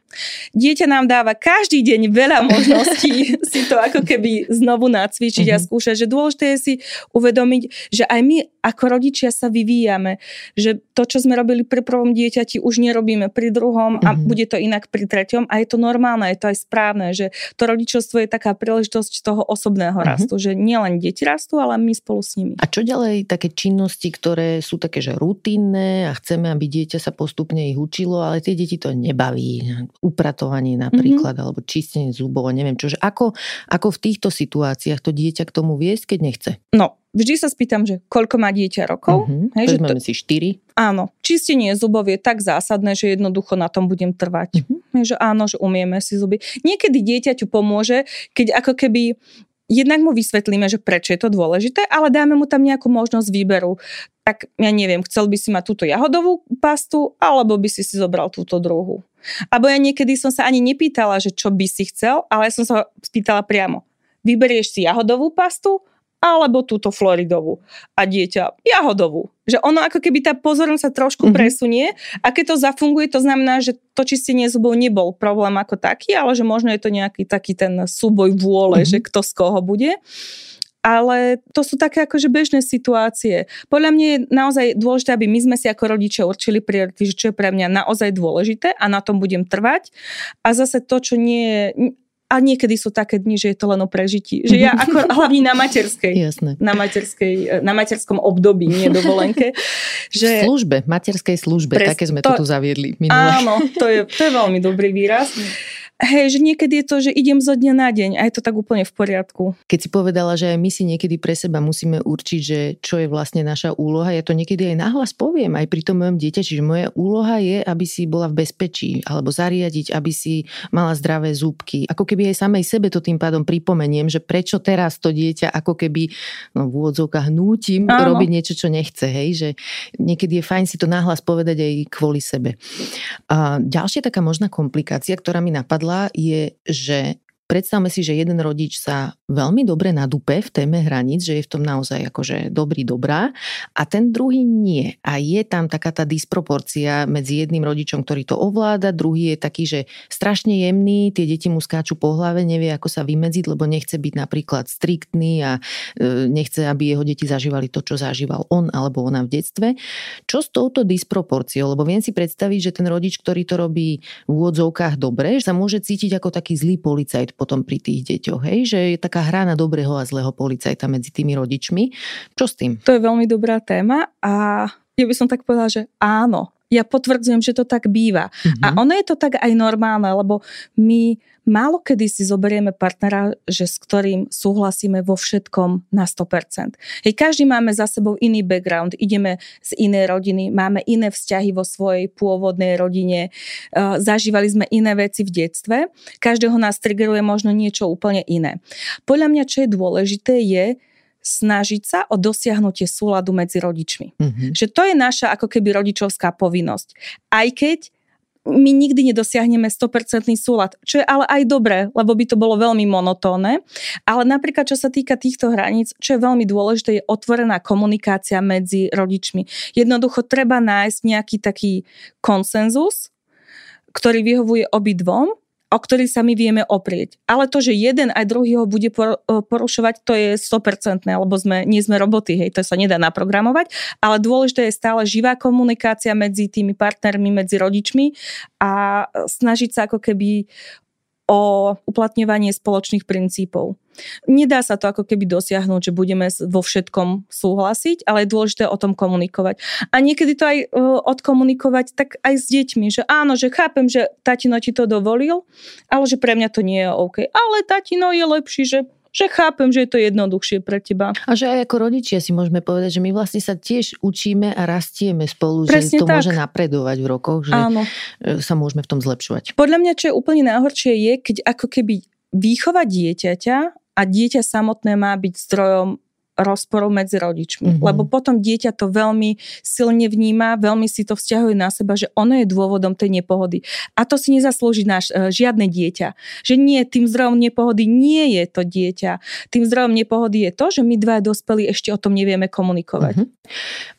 dieťa nám dáva každý deň veľa možností si to ako keby znovu nacvičiť mm-hmm. a mhm. skúšať, že dôležité je si uvedomiť, že aj my ako rodičia sa vyvíjame, že to, čo sme robili pri prvom dieťati, už nerobíme pri druhom a mm-hmm. bude to inak pri treťom a je to normálne, je to aj správne, že to rodičovstvo je taká príležitosť toho osobného mm-hmm. rastu, že nielen deti rastú, ale my spolu spolu s nimi. A čo ďalej také činnosti, ktoré sú také, že rutinné a chceme, aby dieťa sa postupne ich učilo, ale tie deti to nebaví. Upratovanie napríklad, mm-hmm. alebo čistenie zubov, neviem čo. Ako, ako v týchto situáciách to dieťa k tomu viesť, keď nechce? No, vždy sa spýtam, že koľko má dieťa rokov. Mm-hmm. Hej, že to... si 4. Áno, čistenie zubov je tak zásadné, že jednoducho na tom budem trvať. Mm-hmm. Že áno, že umieme si zuby. Niekedy dieťaťu pomôže, keď ako keby jednak mu vysvetlíme, že prečo je to dôležité, ale dáme mu tam nejakú možnosť výberu. Tak ja neviem, chcel by si mať túto jahodovú pastu, alebo by si si zobral túto druhú. Abo ja niekedy som sa ani nepýtala, že čo by si chcel, ale ja som sa spýtala priamo. Vyberieš si jahodovú pastu alebo túto Floridovú. A dieťa jahodovú. Že ono ako keby tá pozornosť sa trošku mm-hmm. presunie a keď to zafunguje, to znamená, že to čistenie zubov nebol problém ako taký, ale že možno je to nejaký taký ten súboj vôle, mm-hmm. že kto z koho bude. Ale to sú také akože bežné situácie. Podľa mňa je naozaj dôležité, aby my sme si ako rodičia určili priority, že čo je pre mňa naozaj dôležité a na tom budem trvať. A zase to, čo nie je a niekedy sú také dni, že je to len o prežití. Že ja ako hlavne na materskej. Jasné. Na, materskej, na materskom období, nie dovolenke. Že, v službe, materskej službe, pres, také sme to, tu zaviedli minule. Áno, to je, to je veľmi dobrý výraz. Hej, že niekedy je to, že idem zo dňa na deň a je to tak úplne v poriadku. Keď si povedala, že aj my si niekedy pre seba musíme určiť, že čo je vlastne naša úloha, ja to niekedy aj nahlas poviem, aj pri tom mojom dieťa, čiže moja úloha je, aby si bola v bezpečí, alebo zariadiť, aby si mala zdravé zúbky. Ako keby aj samej sebe to tým pádom pripomeniem, že prečo teraz to dieťa ako keby no, v úvodzovkách hnútim robiť niečo, čo nechce. Hej? Že niekedy je fajn si to nahlas povedať aj kvôli sebe. A ďalšia taká možná komplikácia, ktorá mi napadla, napadla, je, že Predstavme si, že jeden rodič sa veľmi dobre nadúpe v téme hraníc, že je v tom naozaj akože dobrý, dobrá a ten druhý nie. A je tam taká tá disproporcia medzi jedným rodičom, ktorý to ovláda, druhý je taký, že strašne jemný, tie deti mu skáču po hlave, nevie ako sa vymedziť, lebo nechce byť napríklad striktný a e, nechce, aby jeho deti zažívali to, čo zažíval on alebo ona v detstve. Čo s touto disproporciou? Lebo viem si predstaviť, že ten rodič, ktorý to robí v úvodzovkách dobre, sa môže cítiť ako taký zlý policajt potom pri tých deťoch, hej? že je taká hra na dobrého a zlého policajta medzi tými rodičmi. Čo s tým? To je veľmi dobrá téma a ja by som tak povedala, že áno, ja potvrdzujem, že to tak býva. Mm-hmm. A ono je to tak aj normálne, lebo my málo kedy si zoberieme partnera, že s ktorým súhlasíme vo všetkom na 100%. Hej, každý máme za sebou iný background, ideme z inej rodiny, máme iné vzťahy vo svojej pôvodnej rodine, uh, zažívali sme iné veci v detstve, každého nás triggeruje možno niečo úplne iné. Podľa mňa, čo je dôležité, je snažiť sa o dosiahnutie súladu medzi rodičmi. Mm-hmm. Že to je naša ako keby rodičovská povinnosť. Aj keď my nikdy nedosiahneme 100% súlad, čo je ale aj dobré, lebo by to bolo veľmi monotónne. Ale napríklad, čo sa týka týchto hraníc, čo je veľmi dôležité, je otvorená komunikácia medzi rodičmi. Jednoducho treba nájsť nejaký taký konsenzus, ktorý vyhovuje obidvom o ktorý sa my vieme oprieť. Ale to, že jeden aj druhý ho bude porušovať, to je 100%, lebo sme, nie sme roboty, hej, to sa nedá naprogramovať, ale dôležité je stále živá komunikácia medzi tými partnermi, medzi rodičmi a snažiť sa ako keby o uplatňovanie spoločných princípov. Nedá sa to ako keby dosiahnuť, že budeme vo všetkom súhlasiť, ale je dôležité o tom komunikovať. A niekedy to aj uh, odkomunikovať tak aj s deťmi, že áno, že chápem, že tatino ti to dovolil, ale že pre mňa to nie je OK. Ale tatino je lepší, že že chápem, že je to jednoduchšie pre teba. A že aj ako rodičia si môžeme povedať, že my vlastne sa tiež učíme a rastieme spolu, Presne že to tak. môže napredovať v rokoch, že Áno. E, sa môžeme v tom zlepšovať. Podľa mňa, čo je úplne najhoršie, je, keď ako keby výchova dieťaťa a dieťa samotné má byť zdrojom rozporov medzi rodičmi. Mm-hmm. Lebo potom dieťa to veľmi silne vníma, veľmi si to vzťahuje na seba, že ono je dôvodom tej nepohody. A to si nezaslúži náš e, žiadne dieťa. Že nie, tým zdrojom nepohody nie je to dieťa. Tým zdrojom nepohody je to, že my dva dospelí ešte o tom nevieme komunikovať. Mm-hmm.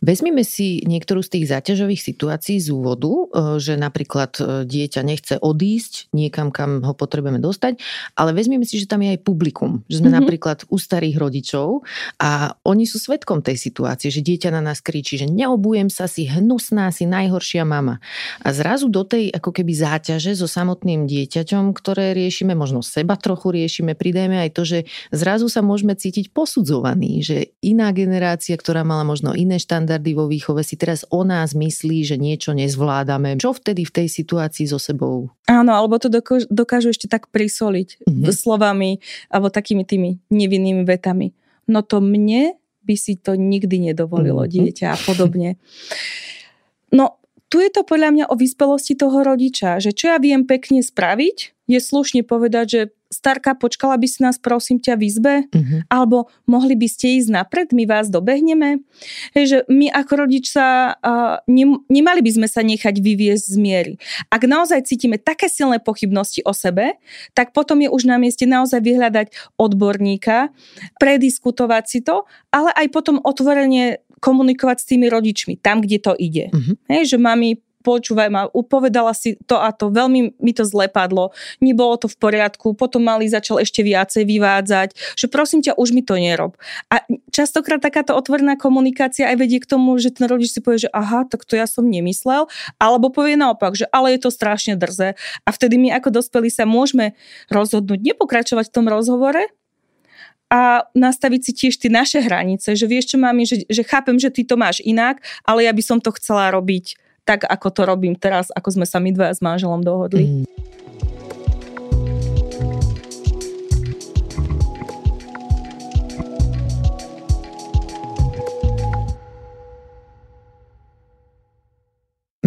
Vezmime si niektorú z tých záťažových situácií z úvodu, e, že napríklad e, dieťa nechce odísť niekam, kam ho potrebujeme dostať, ale vezmime si, že tam je aj publikum. Že sme mm-hmm. napríklad u starých rodičov a A oni sú svetkom tej situácie, že dieťa na nás kričí, že neobujem sa, si hnusná, si najhoršia mama. A zrazu do tej ako keby záťaže so samotným dieťaťom, ktoré riešime, možno seba trochu riešime, pridajme aj to, že zrazu sa môžeme cítiť posudzovaní, že iná generácia, ktorá mala možno iné štandardy vo výchove, si teraz o nás myslí, že niečo nezvládame. Čo vtedy v tej situácii so sebou? Áno, alebo to dokážu ešte tak prisoliť mm-hmm. slovami alebo takými tými nevinnými vetami. No to mne by si to nikdy nedovolilo mm-hmm. dieťa a podobne. No, tu je to podľa mňa o vyspelosti toho rodiča, že čo ja viem pekne spraviť, je slušne povedať, že starka, počkala by si nás prosím ťa v izbe? Uh-huh. Alebo mohli by ste ísť napred, my vás dobehneme? Hej, že my ako rodič sa, uh, nem, nemali by sme sa nechať vyviezť z miery. Ak naozaj cítime také silné pochybnosti o sebe, tak potom je už na mieste naozaj vyhľadať odborníka, prediskutovať si to, ale aj potom otvorene komunikovať s tými rodičmi, tam, kde to ide. Uh-huh. Hej, že mami, počúvaj ma, upovedala si to a to, veľmi mi to zle padlo, nebolo to v poriadku, potom mali začal ešte viacej vyvádzať, že prosím ťa, už mi to nerob. A častokrát takáto otvorená komunikácia aj vedie k tomu, že ten rodič si povie, že aha, tak to ja som nemyslel, alebo povie naopak, že ale je to strašne drze. A vtedy my ako dospelí sa môžeme rozhodnúť nepokračovať v tom rozhovore, a nastaviť si tiež tie naše hranice, že vieš čo mami, že, že chápem, že ty to máš inak, ale ja by som to chcela robiť tak, ako to robím teraz, ako sme sa my dvaja s manželom dohodli. Mm.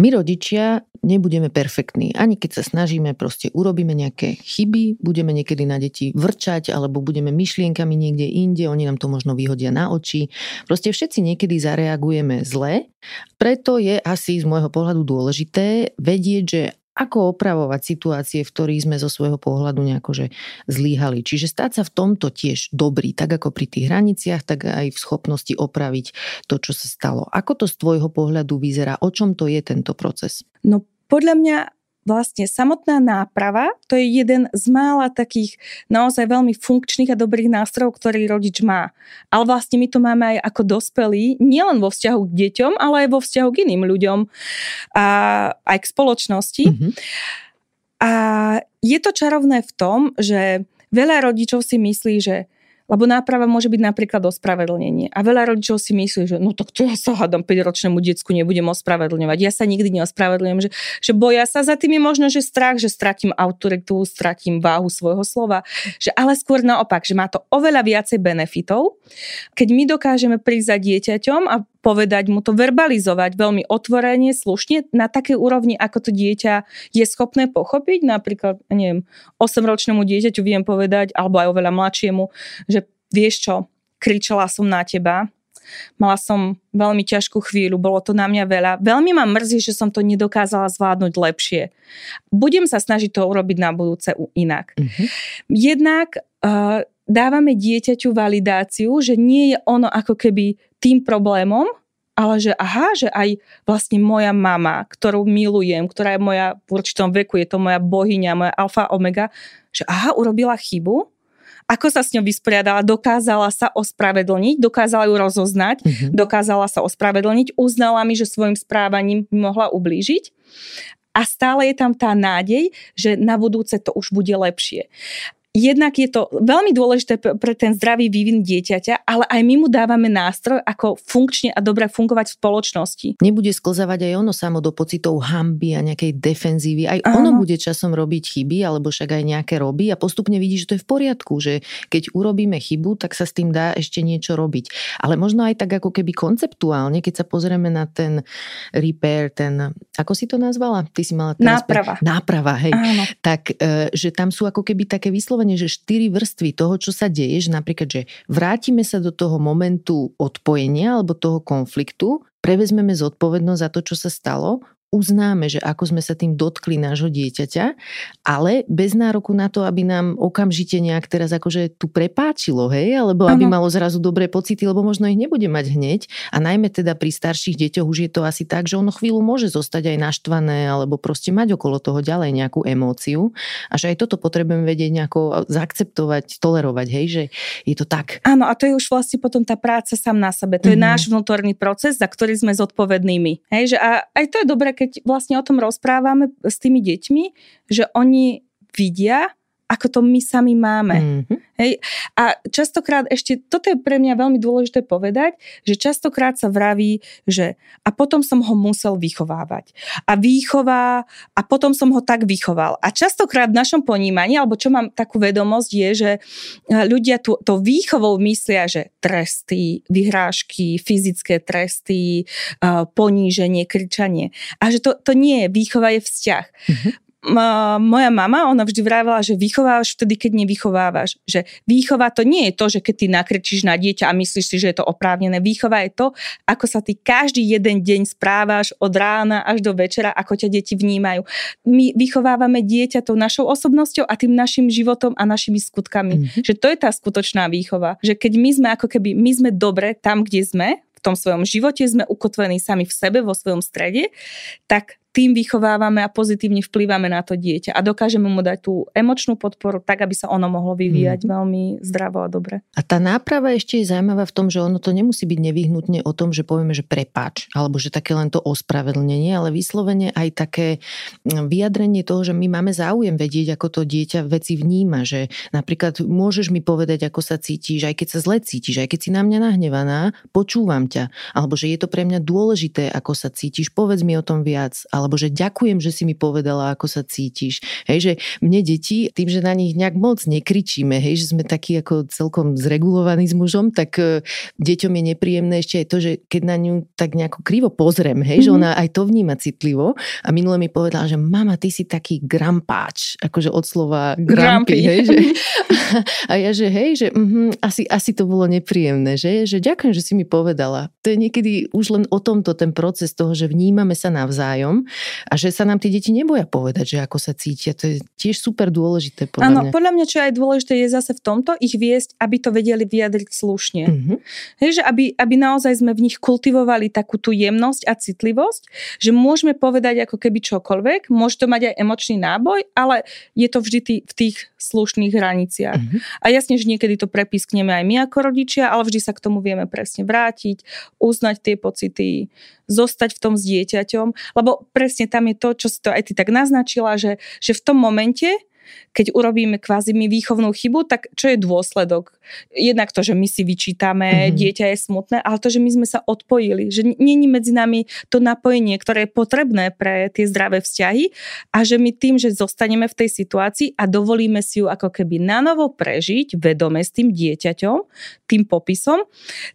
My rodičia nebudeme perfektní. Ani keď sa snažíme, proste urobíme nejaké chyby, budeme niekedy na deti vrčať, alebo budeme myšlienkami niekde inde, oni nám to možno vyhodia na oči. Proste všetci niekedy zareagujeme zle. Preto je asi z môjho pohľadu dôležité vedieť, že ako opravovať situácie, v ktorých sme zo svojho pohľadu nejako že zlíhali. Čiže stať sa v tomto tiež dobrý, tak ako pri tých hraniciach, tak aj v schopnosti opraviť to, čo sa stalo. Ako to z tvojho pohľadu vyzerá? O čom to je tento proces? No podľa mňa vlastne samotná náprava, to je jeden z mála takých naozaj veľmi funkčných a dobrých nástrojov, ktorý rodič má. Ale vlastne my to máme aj ako dospelí, nielen vo vzťahu k deťom, ale aj vo vzťahu k iným ľuďom a aj k spoločnosti. Mm-hmm. A je to čarovné v tom, že veľa rodičov si myslí, že lebo náprava môže byť napríklad ospravedlnenie. A veľa rodičov si myslí, že no tak to ja sa hádam 5-ročnému decku nebudem ospravedlňovať. Ja sa nikdy neospravedlňujem, že, že boja sa za tým je možno, že strach, že stratím autoritu, stratím váhu svojho slova. Že, ale skôr naopak, že má to oveľa viacej benefitov, keď my dokážeme prísť za dieťaťom a povedať mu to, verbalizovať veľmi otvorene, slušne, na takej úrovni, ako to dieťa je schopné pochopiť. Napríklad, neviem, 8-ročnému dieťaťu viem povedať, alebo aj oveľa mladšiemu, že vieš čo, kričala som na teba, Mala som veľmi ťažkú chvíľu, bolo to na mňa veľa. Veľmi ma mrzí, že som to nedokázala zvládnuť lepšie. Budem sa snažiť to urobiť na budúce inak. Mm-hmm. Jednak uh, dávame dieťaťu validáciu, že nie je ono ako keby tým problémom, ale že aha, že aj vlastne moja mama, ktorú milujem, ktorá je moja v určitom veku, je to moja bohyňa, moja alfa omega, že aha, urobila chybu, ako sa s ňou vysporiadala, dokázala sa ospravedlniť, dokázala ju rozoznať, mm-hmm. dokázala sa ospravedlniť, uznala mi, že svojim správaním mohla ublížiť? A stále je tam tá nádej, že na budúce to už bude lepšie. Jednak je to veľmi dôležité pre ten zdravý vývin dieťaťa, ale aj my mu dávame nástroj, ako funkčne a dobre fungovať v spoločnosti. Nebude sklzavať aj ono samo do pocitov hamby a nejakej defenzívy. Aj Aha. ono bude časom robiť chyby, alebo však aj nejaké robí a postupne vidí, že to je v poriadku, že keď urobíme chybu, tak sa s tým dá ešte niečo robiť. Ale možno aj tak ako keby konceptuálne, keď sa pozrieme na ten repair, ten, ako si to nazvala? Ty si mala náprava. Náprava, hej. Áno. Tak, e, že tam sú ako keby také vyslovenia vyslovene, že štyri vrstvy toho, čo sa deje, že napríklad, že vrátime sa do toho momentu odpojenia alebo toho konfliktu, prevezmeme zodpovednosť za to, čo sa stalo, uznáme, že ako sme sa tým dotkli nášho dieťaťa, ale bez nároku na to, aby nám okamžite nejak teraz akože tu prepáčilo, hej, alebo aby ano. malo zrazu dobré pocity, lebo možno ich nebude mať hneď. A najmä teda pri starších deťoch už je to asi tak, že ono chvíľu môže zostať aj naštvané, alebo proste mať okolo toho ďalej nejakú emóciu. A že aj toto potrebujeme vedieť nejako zaakceptovať, tolerovať, hej, že je to tak. Áno, a to je už vlastne potom tá práca sám na sebe. To mm-hmm. je mhm. náš vnútorný proces, za ktorý sme zodpovednými. Hej, že a aj to je dobré, keď vlastne o tom rozprávame s tými deťmi, že oni vidia, ako to my sami máme. Mm-hmm. Hej? A častokrát ešte, toto je pre mňa veľmi dôležité povedať, že častokrát sa vraví, že a potom som ho musel vychovávať. A výchová, a potom som ho tak vychoval. A častokrát v našom ponímaní, alebo čo mám takú vedomosť, je, že e, ľudia tu, to výchovou myslia, že tresty, vyhrážky, fyzické tresty, e, poníženie, kričanie. A že to, to nie je, výchova je vzťah. Mm-hmm moja mama, ona vždy vravela, že vychovávaš vtedy, keď nevychovávaš. Že výchova to nie je to, že keď ty nakrečíš na dieťa a myslíš si, že je to oprávnené. Výchova je to, ako sa ty každý jeden deň správaš od rána až do večera, ako ťa deti vnímajú. My vychovávame dieťa tou našou osobnosťou a tým našim životom a našimi skutkami. Mm-hmm. Že to je tá skutočná výchova. Že keď my sme ako keby, my sme dobre tam, kde sme, v tom svojom živote sme ukotvení sami v sebe, vo svojom strede, tak tým vychovávame a pozitívne vplývame na to dieťa a dokážeme mu dať tú emočnú podporu tak, aby sa ono mohlo vyvíjať mm. veľmi zdravo a dobre. A tá náprava ešte je zaujímavá v tom, že ono to nemusí byť nevyhnutne o tom, že povieme, že prepáč, alebo že také len to ospravedlnenie, ale vyslovene aj také mm, vyjadrenie toho, že my máme záujem vedieť, ako to dieťa veci vníma, že napríklad môžeš mi povedať, ako sa cítiš, aj keď sa zle cítiš, aj keď si na mňa nahnevaná, počúvam ťa, alebo že je to pre mňa dôležité, ako sa cítiš, povedz mi o tom viac, alebo že ďakujem, že si mi povedala, ako sa cítiš. Hej, že mne deti, tým, že na nich nejak moc nekričíme, hej, že sme takí ako celkom zregulovaní s mužom, tak uh, deťom je nepríjemné ešte aj to, že keď na ňu tak nejako krivo pozriem, hej, mm-hmm. že mhm. ona aj to vníma citlivo a minule mi povedala, že mama, ty si taký grampáč, akože od slova grampy, hej, že, a ja, že hej, že uh, asi, asi to bolo nepríjemné, že, že ďakujem, že si mi povedala. To je niekedy už len o tomto ten proces toho, že vnímame sa navzájom a že sa nám tie deti neboja povedať, že ako sa cítia. To je tiež super dôležité podľa Áno, mňa. podľa mňa, čo aj dôležité je zase v tomto, ich viesť, aby to vedeli vyjadriť slušne. Mm-hmm. Hej, že aby, aby naozaj sme v nich kultivovali takú tú jemnosť a citlivosť, že môžeme povedať ako keby čokoľvek, môže to mať aj emočný náboj, ale je to vždy tý, v tých slušných hraniciach. Mm-hmm. A jasne, že niekedy to prepískneme aj my ako rodičia, ale vždy sa k tomu vieme presne vrátiť, uznať tie pocity, zostať v tom s dieťaťom, lebo presne tam je to, čo si to aj ty tak naznačila, že, že v tom momente keď urobíme kvázi my výchovnú chybu, tak čo je dôsledok? Jednak to, že my si vyčítame, mm-hmm. dieťa je smutné, ale to, že my sme sa odpojili, že není medzi nami to napojenie, ktoré je potrebné pre tie zdravé vzťahy a že my tým, že zostaneme v tej situácii a dovolíme si ju ako keby nanovo prežiť vedome s tým dieťaťom, tým popisom,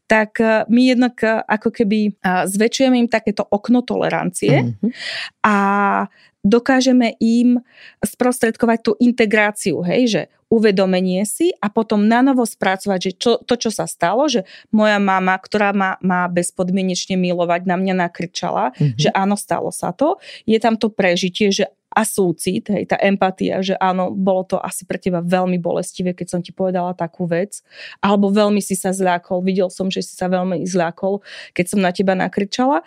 tak e, my jednak e, ako keby e, zväčšujeme im takéto okno tolerancie mm-hmm. a dokážeme im sprostredkovať tú integráciu, hej, že uvedomenie si a potom na novo spracovať, že čo, to, čo sa stalo, že moja mama, ktorá ma má bezpodmienečne milovať, na mňa nakričala, mm-hmm. že áno, stalo sa to. Je tam to prežitie, že a súcit, hej, tá empatia, že áno, bolo to asi pre teba veľmi bolestivé, keď som ti povedala takú vec, alebo veľmi si sa zľakol, videl som, že si sa veľmi zľakol, keď som na teba nakričala.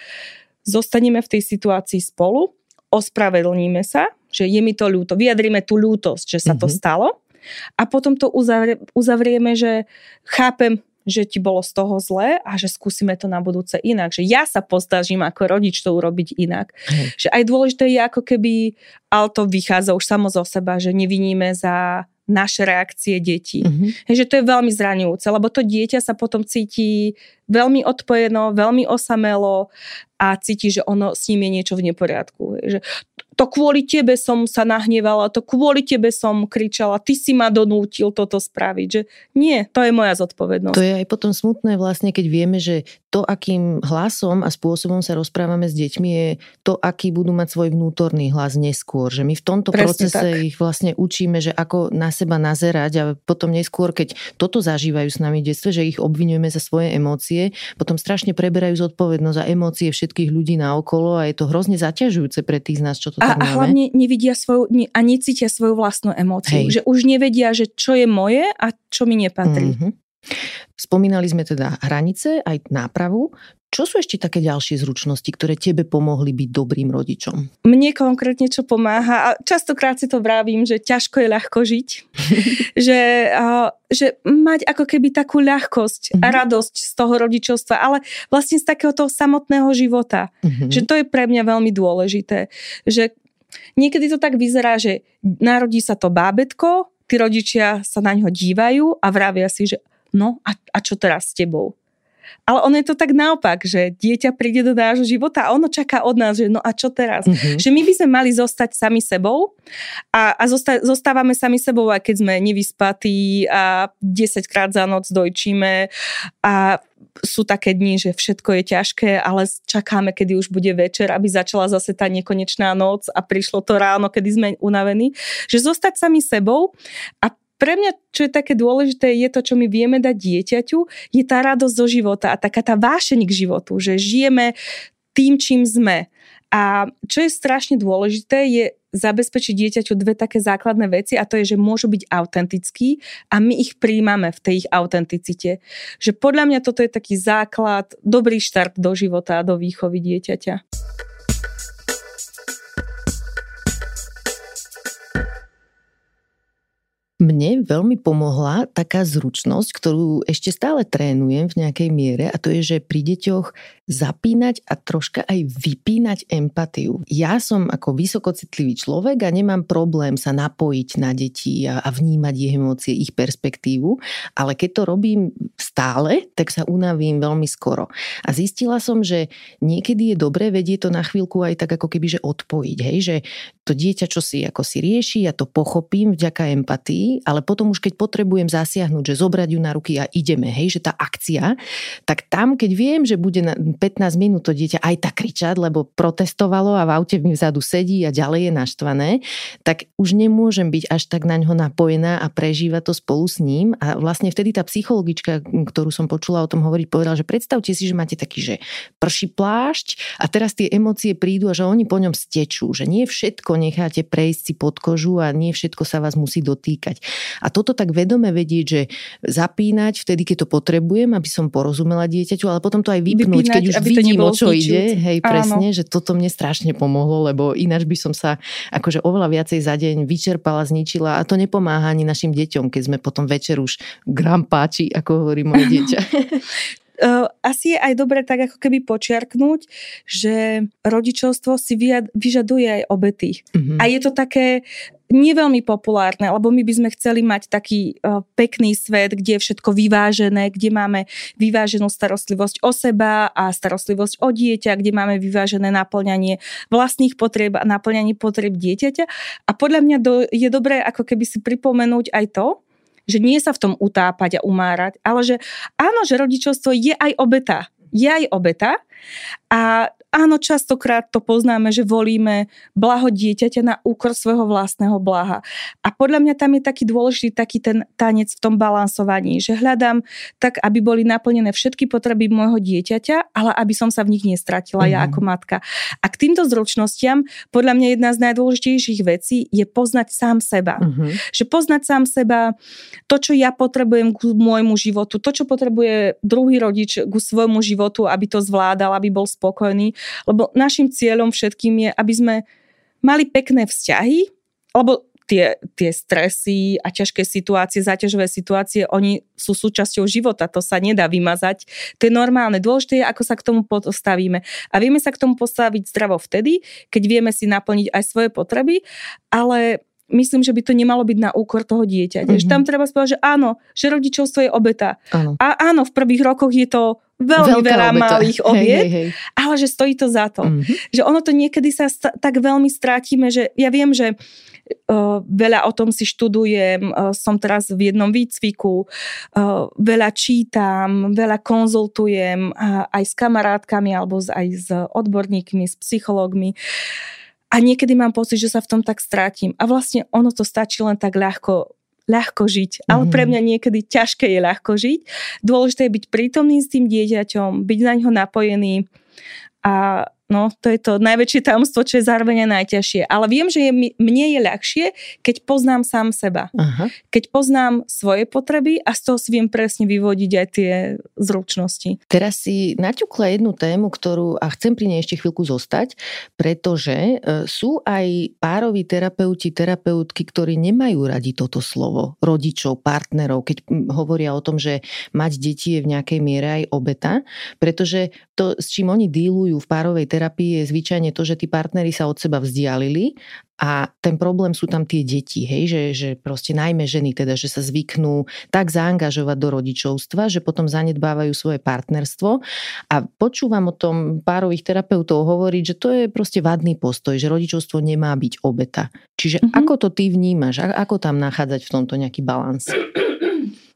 Zostaneme v tej situácii spolu ospravedlníme sa, že je mi to ľúto, vyjadrime tú ľútosť, že sa mm-hmm. to mhm. stalo a potom to uzavrie, uzavrieme, že chápem, že ti bolo z toho zlé a že skúsime to na budúce inak. Že ja sa postažím ako rodič to urobiť inak. Mm. Že aj dôležité je ako keby, ale to vychádza už samo zo seba, že neviníme za naše reakcie detí. Mm-hmm. Že to je veľmi zraňujúce, lebo to dieťa sa potom cíti veľmi odpojeno, veľmi osamelo a cíti, že ono s ním je niečo v neporiadku. Že to kvôli tebe som sa nahnevala, to kvôli tebe som kričala, ty si ma donútil toto spraviť. Že nie, to je moja zodpovednosť. To je aj potom smutné vlastne, keď vieme, že to, akým hlasom a spôsobom sa rozprávame s deťmi, je to, aký budú mať svoj vnútorný hlas neskôr. Že my v tomto Presne procese tak. ich vlastne učíme, že ako na seba nazerať a potom neskôr, keď toto zažívajú s nami v detstve, že ich obvinujeme za svoje emócie, potom strašne preberajú zodpovednosť za emócie všetkých ľudí na okolo a je to hrozne zaťažujúce pre tých z nás, čo to a, tak máme. A hlavne nevidia svoju, a necítia svoju vlastnú emóciu. Hej. Že už nevedia, že čo je moje a čo mi nepatrí. Mm-hmm. Spomínali sme teda hranice, aj nápravu. Čo sú ešte také ďalšie zručnosti, ktoré tebe pomohli byť dobrým rodičom? Mne konkrétne čo pomáha, a častokrát si to vravím, že ťažko je ľahko žiť. že, a, že mať ako keby takú ľahkosť mm-hmm. a mhm. radosť z toho rodičovstva, ale vlastne z takého toho samotného života. Mm-hmm. Že to je pre mňa veľmi dôležité. Že niekedy to tak vyzerá, že narodí sa to bábetko, tí rodičia sa na ňo dívajú a vravia si, že no a, a čo teraz s tebou? Ale ono je to tak naopak, že dieťa príde do nášho života a ono čaká od nás, že no a čo teraz? Mm-hmm. Že my by sme mali zostať sami sebou a, a zosta, zostávame sami sebou, aj keď sme nevyspatí a 10 krát za noc dojčíme a sú také dni, že všetko je ťažké, ale čakáme, kedy už bude večer, aby začala zase tá nekonečná noc a prišlo to ráno, kedy sme unavení. Že zostať sami sebou a pre mňa, čo je také dôležité, je to, čo my vieme dať dieťaťu, je tá radosť zo života a taká tá vášeň k životu, že žijeme tým, čím sme. A čo je strašne dôležité, je zabezpečiť dieťaťu dve také základné veci a to je, že môžu byť autentickí a my ich príjmame v tej ich autenticite. Že podľa mňa toto je taký základ, dobrý štart do života a do výchovy dieťaťa. Mne veľmi pomohla taká zručnosť, ktorú ešte stále trénujem v nejakej miere a to je, že pri deťoch zapínať a troška aj vypínať empatiu. Ja som ako vysokocitlivý človek a nemám problém sa napojiť na deti a, a vnímať ich emócie, ich perspektívu, ale keď to robím stále, tak sa unavím veľmi skoro. A zistila som, že niekedy je dobré vedieť to na chvíľku aj tak ako keby, že odpojiť, hej, že to dieťa, čo si ako si rieši, ja to pochopím vďaka empatii, ale potom už keď potrebujem zasiahnuť, že zobrať ju na ruky a ideme, hej, že tá akcia, tak tam, keď viem, že bude na 15 minút to dieťa aj tak kričať, lebo protestovalo a v aute mi vzadu sedí a ďalej je naštvané, tak už nemôžem byť až tak na ňo napojená a prežívať to spolu s ním. A vlastne vtedy tá psychologička, ktorú som počula o tom hovoriť, povedala, že predstavte si, že máte taký, že prší plášť a teraz tie emócie prídu a že oni po ňom stečú, že nie všetko necháte prejsť si pod kožu a nie všetko sa vás musí dotýkať. A toto tak vedome vedieť, že zapínať vtedy, keď to potrebujem, aby som porozumela dieťaťu, ale potom to aj vypnúť, vypínať, keď už vidím, o čo ide, hej, presne, Áno. že toto mne strašne pomohlo, lebo ináč by som sa akože oveľa viacej za deň vyčerpala, zničila a to nepomáha ani našim deťom, keď sme potom večer už gram páči, ako hovorí moje dieťa. asi je aj dobre tak ako keby počiarknúť, že rodičovstvo si vyžaduje aj obety. Mm-hmm. A je to také nie veľmi populárne, lebo my by sme chceli mať taký pekný svet, kde je všetko vyvážené, kde máme vyváženú starostlivosť o seba a starostlivosť o dieťa, kde máme vyvážené naplňanie vlastných potrieb a naplňanie potrieb dieťaťa. A podľa mňa do, je dobré ako keby si pripomenúť aj to, že nie sa v tom utápať a umárať, ale že áno, že rodičovstvo je aj obeta. Je aj obeta a Áno, častokrát to poznáme, že volíme blaho dieťaťa na úkor svojho vlastného blaha. A podľa mňa tam je taký dôležitý taký ten tanec v tom balansovaní, že hľadám tak, aby boli naplnené všetky potreby môjho dieťaťa, ale aby som sa v nich nestratila mm-hmm. ja mhm. ako matka. A k týmto zručnostiam podľa mňa jedna z najdôležitejších vecí je poznať sám seba. Mm-hmm. Že poznať sám seba, to, čo ja potrebujem k môjmu životu, to, čo potrebuje druhý rodič k svojmu životu, aby to zvládal, aby bol spokojný lebo našim cieľom všetkým je, aby sme mali pekné vzťahy, lebo tie, tie stresy a ťažké situácie, záťažové situácie, oni sú súčasťou života, to sa nedá vymazať. To je normálne. Dôležité je, ako sa k tomu postavíme. A vieme sa k tomu postaviť zdravo vtedy, keď vieme si naplniť aj svoje potreby, ale myslím, že by to nemalo byť na úkor toho dieťaťa. Mm-hmm. Že tam treba spovedať, že áno, že rodičovstvo je obeta. Áno. A áno, v prvých rokoch je to veľmi Veľká veľa obeta. malých obiet, hej, hej, hej. ale že stojí to za to. Mm-hmm. Že ono to niekedy sa st- tak veľmi strátime, že ja viem, že veľa o tom si študujem, som teraz v jednom výcviku, veľa čítam, veľa konzultujem aj s kamarátkami alebo aj s odborníkmi, s psychológmi. A niekedy mám pocit, že sa v tom tak strátim. A vlastne ono to stačí len tak ľahko ľahko žiť. Ale pre mhm. mňa niekedy ťažké je ľahko žiť. Dôležité je byť prítomný s tým dieťaťom, byť na ňo napojený a No, to je to najväčšie tajomstvo, čo je zároveň najťažšie. Ale viem, že je, mne je ľahšie, keď poznám sám seba. Aha. Keď poznám svoje potreby a z toho si viem presne vyvodiť aj tie zručnosti. Teraz si naťukla jednu tému, ktorú, a chcem pri nej ešte chvíľku zostať, pretože e, sú aj pároví terapeuti, terapeutky, ktorí nemajú radi toto slovo, rodičov, partnerov, keď hovoria o tom, že mať deti je v nejakej miere aj obeta, pretože to, s čím oni dílujú v párovej terapii, terapii je zvyčajne to, že tí partnery sa od seba vzdialili a ten problém sú tam tie deti, hej, že, že proste najmä ženy teda, že sa zvyknú tak zaangažovať do rodičovstva, že potom zanedbávajú svoje partnerstvo a počúvam o tom párových terapeutov hovoriť, že to je proste vadný postoj, že rodičovstvo nemá byť obeta. Čiže mm-hmm. ako to ty vnímaš? Ako tam nachádzať v tomto nejaký balans?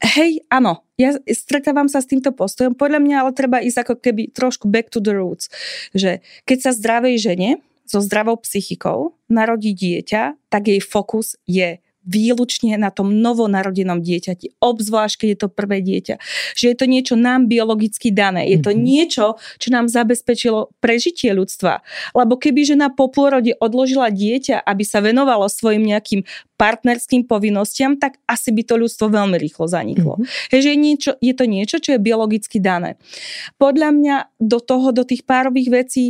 Hej, áno, ja stretávam sa s týmto postojom. Podľa mňa ale treba ísť ako keby trošku back to the roots. Že keď sa zdravej žene so zdravou psychikou narodí dieťa, tak jej fokus je výlučne na tom novonarodenom dieťati, obzvlášť keď je to prvé dieťa. Že je to niečo nám biologicky dané. Je to mm-hmm. niečo, čo nám zabezpečilo prežitie ľudstva. Lebo keby žena po pôrode odložila dieťa, aby sa venovalo svojim nejakým partnerským povinnostiam, tak asi by to ľudstvo veľmi rýchlo zaniklo. Mm-hmm. Hej, že je, niečo, je to niečo, čo je biologicky dané. Podľa mňa do toho, do tých párových vecí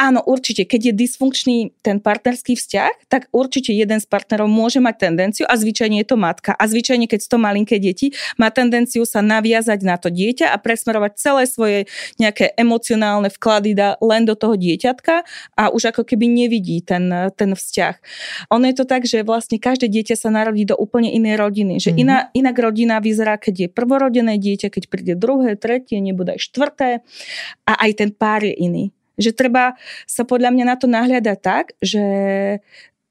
Áno, určite. Keď je dysfunkčný ten partnerský vzťah, tak určite jeden z partnerov môže mať tendenciu, a zvyčajne je to matka, a zvyčajne, keď sú to malinké deti, má tendenciu sa naviazať na to dieťa a presmerovať celé svoje nejaké emocionálne vklady da len do toho dieťatka a už ako keby nevidí ten, ten vzťah. Ono je to tak, že vlastne každé dieťa sa narodí do úplne inej rodiny. Že mm-hmm. iná, inak rodina vyzerá, keď je prvorodené dieťa, keď príde druhé, tretie, nebude aj štvrté a aj ten pár je iný. Že treba sa podľa mňa na to nahliadať tak, že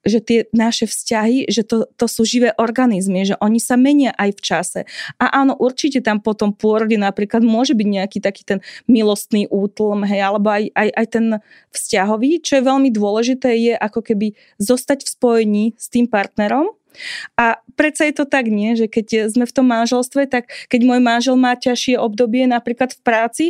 že tie naše vzťahy, že to, to sú živé organizmy, že oni sa menia aj v čase. A áno, určite tam potom pôrode napríklad môže byť nejaký taký ten milostný útlm, hej, alebo aj, aj, aj ten vzťahový, čo je veľmi dôležité, je ako keby zostať v spojení s tým partnerom, a predsa je to tak, nie, že keď sme v tom manželstve, tak keď môj manžel má ťažšie obdobie napríklad v práci,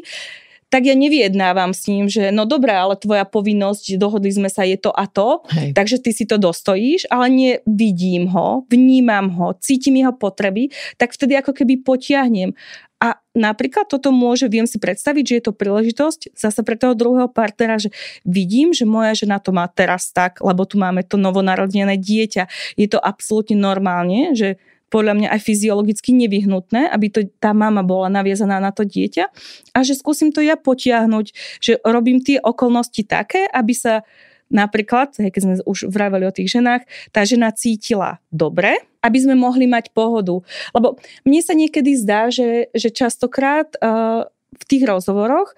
tak ja nevyjednávam s ním, že no dobré, ale tvoja povinnosť, dohodli sme sa, je to a to, Hej. takže ty si to dostojíš, ale nevidím ho, vnímam ho, cítim jeho potreby, tak vtedy ako keby potiahnem. A napríklad toto môže, viem si predstaviť, že je to príležitosť zase pre toho druhého partnera, že vidím, že moja žena to má teraz tak, lebo tu máme to novonarodené dieťa. Je to absolútne normálne, že podľa mňa aj fyziologicky nevyhnutné, aby to, tá mama bola naviazaná na to dieťa a že skúsim to ja potiahnuť, že robím tie okolnosti také, aby sa napríklad, keď sme už vraveli o tých ženách, tá žena cítila dobre, aby sme mohli mať pohodu. Lebo mne sa niekedy zdá, že, že častokrát uh, v tých rozhovoroch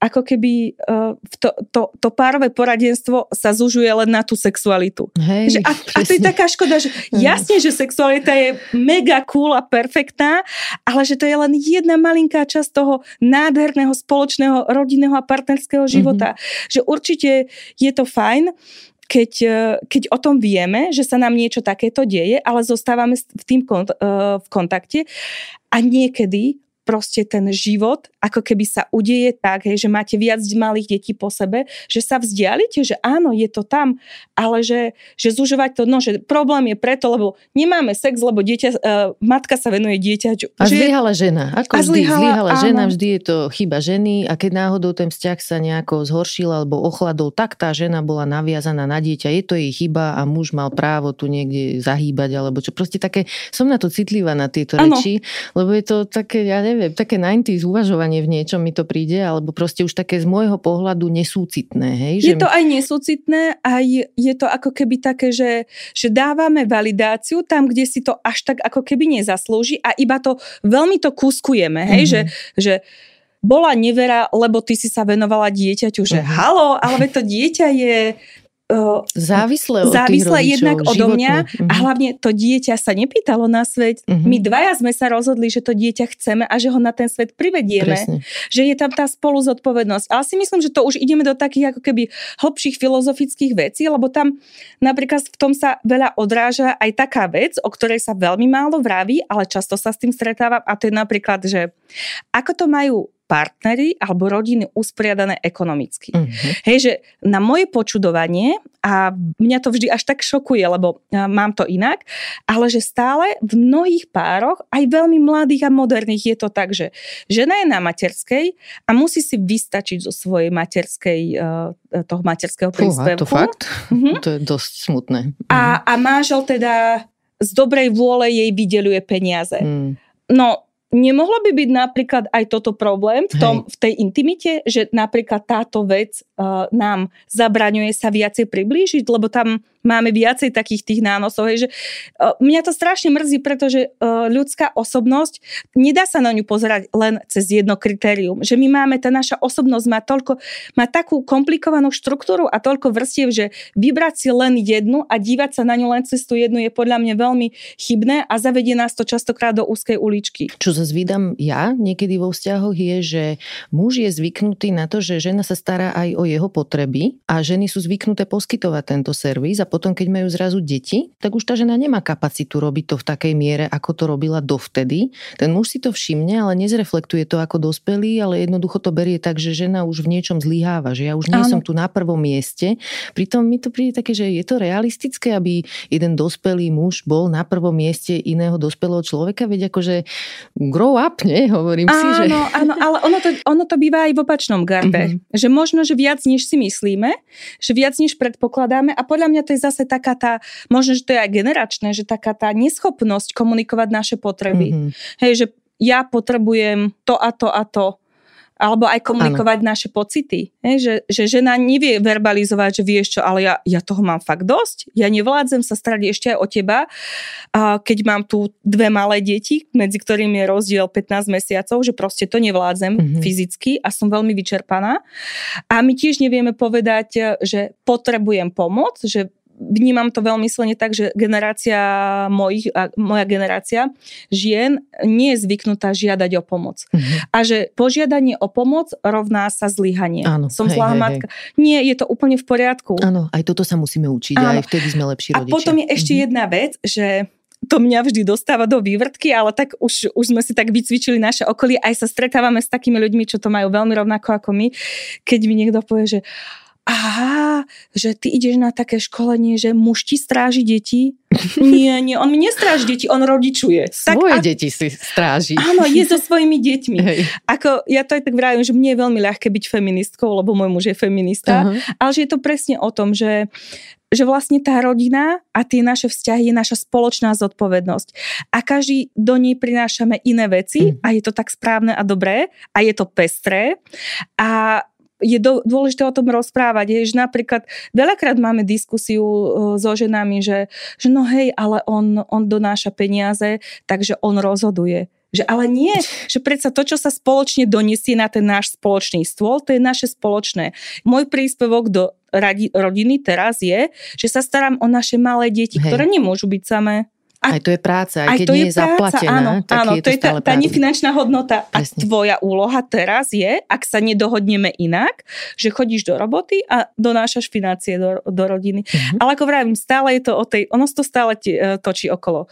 ako keby uh, to, to, to párové poradenstvo sa zužuje len na tú sexualitu. Hej, že, a, a to je taká škoda, že jasne, že sexualita je mega cool a perfektná, ale že to je len jedna malinká časť toho nádherného spoločného rodinného a partnerského života. Mm-hmm. Že určite je to fajn, keď, e, keď o tom vieme, že sa nám niečo takéto deje, ale zostávame v tým kont- e, v kontakte a niekedy proste ten život ako keby sa udeje tak, hej, že máte viac malých detí po sebe, že sa vzdialite, že áno, je to tam, ale že, že zužovať to, no, že problém je preto, lebo nemáme sex, lebo dieťa, uh, matka sa venuje dieťaťu. A zlyhala žena. Ako a vždy, zlyhala, zlyhala žena, vždy je to chyba ženy a keď náhodou ten vzťah sa nejako zhoršil alebo ochladol, tak tá žena bola naviazaná na dieťa, je to jej chyba a muž mal právo tu niekde zahýbať alebo čo. Proste také, som na to citlivá na tieto ano. reči, lebo je to také, ja neviem, neviem, také 90 uvažovanie v niečom mi to príde, alebo proste už také z môjho pohľadu nesúcitné. Hej? Je že to aj nesúcitné, aj je to ako keby také, že, že dávame validáciu tam, kde si to až tak ako keby nezaslúži a iba to veľmi to kúskujeme, hej? Mm-hmm. Že, že bola nevera, lebo ty si sa venovala dieťaťu, že uh-huh. halo, ale to dieťa je uh, závislé od závislé rodičov, jednak odo životne. mňa Mhm. a hlavne to dieťa sa nepýtalo na svet. Mhm. My dvaja sme sa rozhodli, že to dieťa chceme a že ho na ten svet privedieme. Presne. Že je tam tá spolu zodpovednosť. Ale si myslím, že to už ideme do takých ako keby hlbších filozofických vecí, lebo tam napríklad v tom sa veľa odráža aj taká vec, o ktorej sa veľmi málo vraví, ale často sa s tým stretávam a to je napríklad, že ako to majú partnery alebo rodiny usporiadané ekonomicky. Mhm. Hej, že na moje počudovanie, a mňa to vždy až tak šokuje, lebo a, mám to inak, ale že stále v mnohých pároch, aj veľmi mladých a moderných, je to tak, že žena je na materskej a musí si vystačiť zo svojej materskej, e, toho materského príspevku. to fakt? Mhm. To je dosť smutné. A, a manžel teda z dobrej vôle jej vydeluje peniaze. Mhm. No, nemohlo by byť napríklad aj toto problém v, tom, v tej intimite, že napríklad táto vec uh, nám zabraňuje sa viacej priblížiť, lebo tam máme viacej takých tých nánosov. Hej, že, uh, mňa to strašne mrzí, pretože uh, ľudská osobnosť, nedá sa na ňu pozerať len cez jedno kritérium. Že my máme, tá naša osobnosť má, toľko, má takú komplikovanú štruktúru a toľko vrstiev, že vybrať si len jednu a dívať sa na ňu len cez tú jednu je podľa mňa veľmi chybné a zavedie nás to častokrát do úzkej uličky. Čo zase vydám ja niekedy vo vzťahoch je, že muž je zvyknutý na to, že žena sa stará aj o jeho potreby a ženy sú zvyknuté poskytovať tento servis a potom, keď majú zrazu deti, tak už tá žena nemá kapacitu robiť to v takej miere, ako to robila dovtedy. Ten muž si to všimne, ale nezreflektuje to ako dospelý, ale jednoducho to berie tak, že žena už v niečom zlyháva, že ja už nie Áno. som tu na prvom mieste. Pritom mi to príde také, že je to realistické, aby jeden dospelý muž bol na prvom mieste iného dospelého človeka, veď akože grow up, nie? Hovorím si, že... Áno, áno, ale ono to, ono to býva aj v opačnom garde. Mhm. Že možno, že viac než si myslíme, že viac než predpokladáme a podľa mňa to je zase taká tá, možno, že to je aj generačné, že taká tá neschopnosť komunikovať naše potreby. Mhm. Hej, že ja potrebujem to a to a to. Alebo aj komunikovať naše pocity. Hej, že, že žena nevie verbalizovať, že vieš čo, ale ja, ja toho mám fakt dosť. Ja nevládzem sa starať ešte aj o teba, a keď mám tu dve malé deti, medzi ktorými je rozdiel 15 mesiacov, že proste to nevládzem Mhm. mm-hmm. fyzicky a som veľmi vyčerpaná. A my tiež nevieme povedať, že potrebujem pomoc, že vnímam to veľmi silne tak, že generácia mojich, a moja generácia žien nie je zvyknutá žiadať o pomoc. Mhm. A že požiadanie o pomoc rovná sa zlyhanie. Áno, Som zlá hej, matka. Nie, je to úplne v poriadku. Áno, aj toto sa musíme učiť Áno. a aj vtedy sme lepší A rodičia. potom je ešte Mhm. jedna vec, že to mňa vždy dostáva do vývrtky, ale tak už, už sme si tak vycvičili naše okolie, aj sa stretávame s takými ľuďmi, čo to majú veľmi rovnako ako my, keď mi niekto povie, že aha, že ty ideš na také školenie, že muž ti stráži deti. Nie, nie, on mi nestráži deti, on rodičuje. Svoje a- deti si stráži. Áno, je so svojimi deťmi. Hej. Ako, ja to aj tak vravím, že mne je veľmi ľahké byť feministkou, lebo môj muž je feminista, Aha. ale že je to presne o tom, že že vlastne tá rodina a tie naše vzťahy je naša spoločná zodpovednosť. A každý do nej prinášame iné veci Mhm. a je to tak správne a dobré a je to pestré. A je do, dôležité o tom rozprávať. Je, že napríklad veľakrát máme diskusiu e, so ženami, že, že no hej, ale on, on donáša peniaze, takže on rozhoduje. Že ale nie, že predsa to, čo sa spoločne donesie na ten náš spoločný stôl, to je naše spoločné. Môj príspevok do radi, rodiny teraz je, že sa starám o naše malé deti, Hej. ktoré nemôžu byť samé. A- Aj to je práca, aj, Aj keď to nie je je zaplatená, áno, tak áno, je to to je tá, tá nefinančná hodnota. A Presne. tvoja úloha teraz je, ak sa nedohodneme inak, že chodíš do roboty a donášaš financie do, do rodiny. Mhm. Ale ako vravím, stále je to o tej, ono to stále ti- e, točí okolo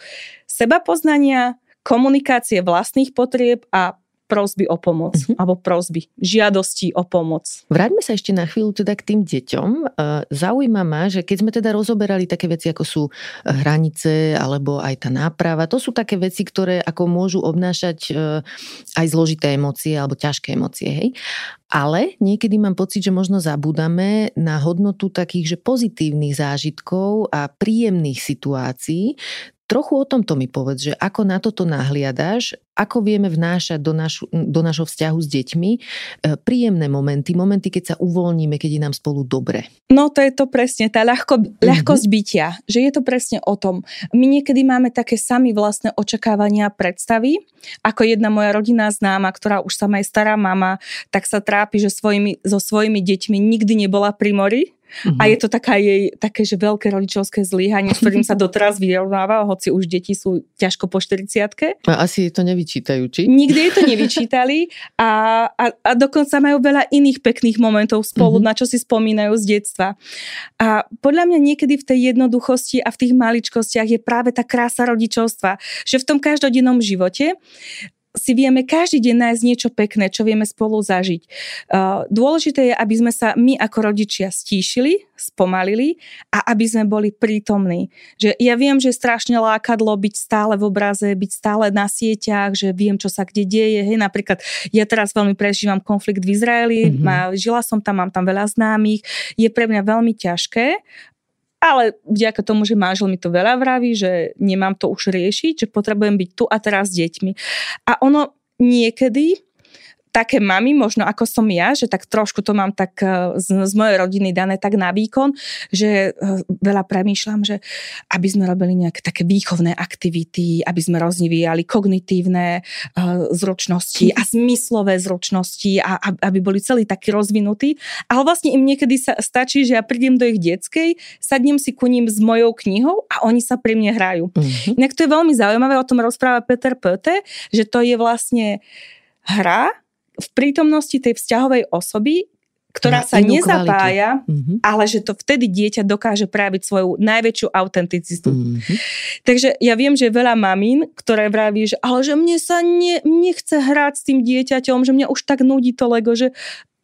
seba poznania, komunikácie vlastných potrieb a prosby o pomoc. Mhm. Alebo prosby, žiadosti o pomoc. Vráťme sa ešte na chvíľu teda k tým deťom. E, Zaujíma ma, že keď sme teda rozoberali také veci, ako sú e, hranice alebo aj tá náprava, to sú také veci, ktoré ako môžu obnášať e, aj zložité emócie alebo ťažké emócie, hej. Ale niekedy mám pocit, že možno zabúdame na hodnotu takých, že pozitívnych zážitkov a príjemných situácií. Trochu o tomto mi povedz, že ako na toto nahliadaš, ako vieme vnášať do, našu, do našho vzťahu s deťmi e, príjemné momenty, momenty, keď sa uvoľníme, keď je nám spolu dobre. No to je to presne, tá ľahko, ľahkosť bytia, že je to presne o tom. My niekedy máme také sami vlastné očakávania a predstavy, ako jedna moja rodinná známa, ktorá už sama je stará mama, tak sa trápi, že svojimi, so svojimi deťmi nikdy nebola pri mori, Uh-huh. A je to taká jej, také, že veľké rodičovské zlyhanie, s ktorým sa doteraz vyrovnáva, hoci už deti sú ťažko po 40 A asi to nevyčítajú, či? Nikdy jej to nevyčítali a, a, a dokonca majú veľa iných pekných momentov spolu, uh-huh. na čo si spomínajú z detstva. A podľa mňa niekedy v tej jednoduchosti a v tých maličkostiach je práve tá krása rodičovstva, že v tom každodennom živote si vieme každý deň nájsť niečo pekné, čo vieme spolu zažiť. Dôležité je, aby sme sa my ako rodičia stíšili, spomalili a aby sme boli prítomní. Že ja viem, že je strašne lákadlo byť stále v obraze, byť stále na sieťach, že viem, čo sa kde deje. Hej, napríklad ja teraz veľmi prežívam konflikt v Izraeli, mm-hmm. žila som tam, mám tam veľa známych. Je pre mňa veľmi ťažké ale vďaka tomu, že manžel mi to veľa vraví, že nemám to už riešiť, že potrebujem byť tu a teraz s deťmi. A ono niekedy také mami, možno ako som ja, že tak trošku to mám tak eh, z, z mojej rodiny dané tak na výkon, že eh, veľa premýšľam, že aby sme robili nejaké také výchovné aktivity, aby sme rozvíjali kognitívne uh, zručnosti a zmyslové zručnosti a aby boli celí takí rozvinutí. Ale vlastne im niekedy sa stačí, že ja prídem do ich detskej, sadnem si ku ním s mojou knihou a oni sa pri mne hrajú. Mm-hmm. Inak to je veľmi zaujímavé, o tom rozpráva Peter Pöte, že to je vlastne hra, v prítomnosti tej vzťahovej osoby, ktorá sa nezapája, mm-hmm. ale že to vtedy dieťa dokáže práviť svoju najväčšiu autenticitu. Mm-hmm. Takže ja viem, že veľa mamín, ktoré vraví, že ale že mne sa ne, nechce hrať s tým dieťaťom, že mňa už tak nudí to Lego, že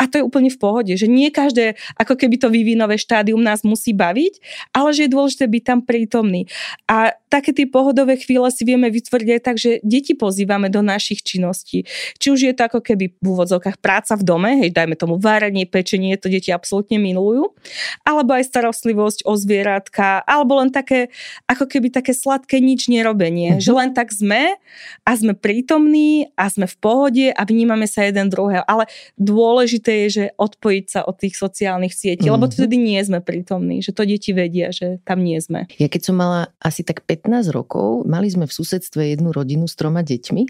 a to je úplne v pohode, že nie každé, ako keby to vývinové štádium nás musí baviť, ale že je dôležité byť tam prítomný. A také tie pohodové chvíle si vieme vytvoriť aj tak, že deti pozývame do našich činností. Či už je to ako keby v úvodzovkách práca v dome, hej, dajme tomu várenie, pečenie, to deti absolútne milujú, alebo aj starostlivosť o zvieratka, alebo len také, ako keby také sladké nič nerobenie, mm-hmm. že len tak sme a sme prítomní a sme v pohode a vnímame sa jeden druhého. Ale dôležité je, že odpojiť sa od tých sociálnych sietí, mm-hmm. lebo vtedy nie sme prítomní, že to deti vedia, že tam nie sme. Ja keď som mala asi tak 5 15 rokov mali sme v susedstve jednu rodinu s troma deťmi.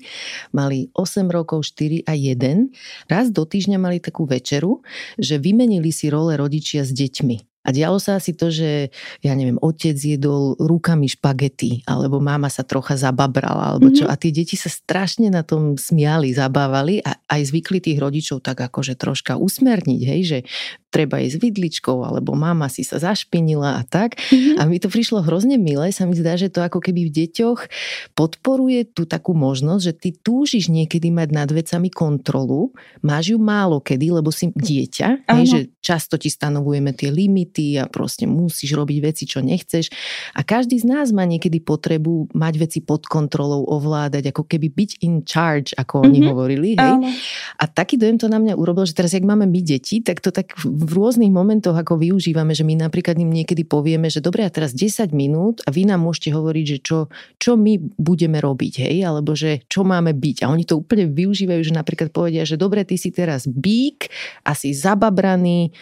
Mali 8 rokov, 4 a 1. Raz do týždňa mali takú večeru, že vymenili si role rodičia s deťmi. A dialo sa asi to, že ja neviem, otec jedol rukami špagety, alebo máma sa trocha zababrala, alebo čo. Mm-hmm. A tie deti sa strašne na tom smiali, zabávali a aj zvykli tých rodičov tak akože troška usmerniť, hej, že treba ísť vidličkou, alebo mama si sa zašpinila a tak. Mm-hmm. A mi to prišlo hrozne milé, sa mi zdá, že to ako keby v deťoch podporuje tú takú možnosť, že ty túžiš niekedy mať nad vecami kontrolu, máš ju málo kedy, lebo si dieťa, hej, že často ti stanovujeme tie limity a proste musíš robiť veci, čo nechceš. A každý z nás má niekedy potrebu mať veci pod kontrolou, ovládať, ako keby byť in charge, ako mm-hmm. oni hovorili. Hej? A taký dojem to na mňa urobil, že teraz, jak máme my deti, tak to tak v rôznych momentoch ako využívame, že my napríklad im niekedy povieme, že dobre, a teraz 10 minút a vy nám môžete hovoriť, že čo, čo my budeme robiť, hej, alebo že čo máme byť. A oni to úplne využívajú, že napríklad povedia, že dobre, ty si teraz bík, asi zababraný,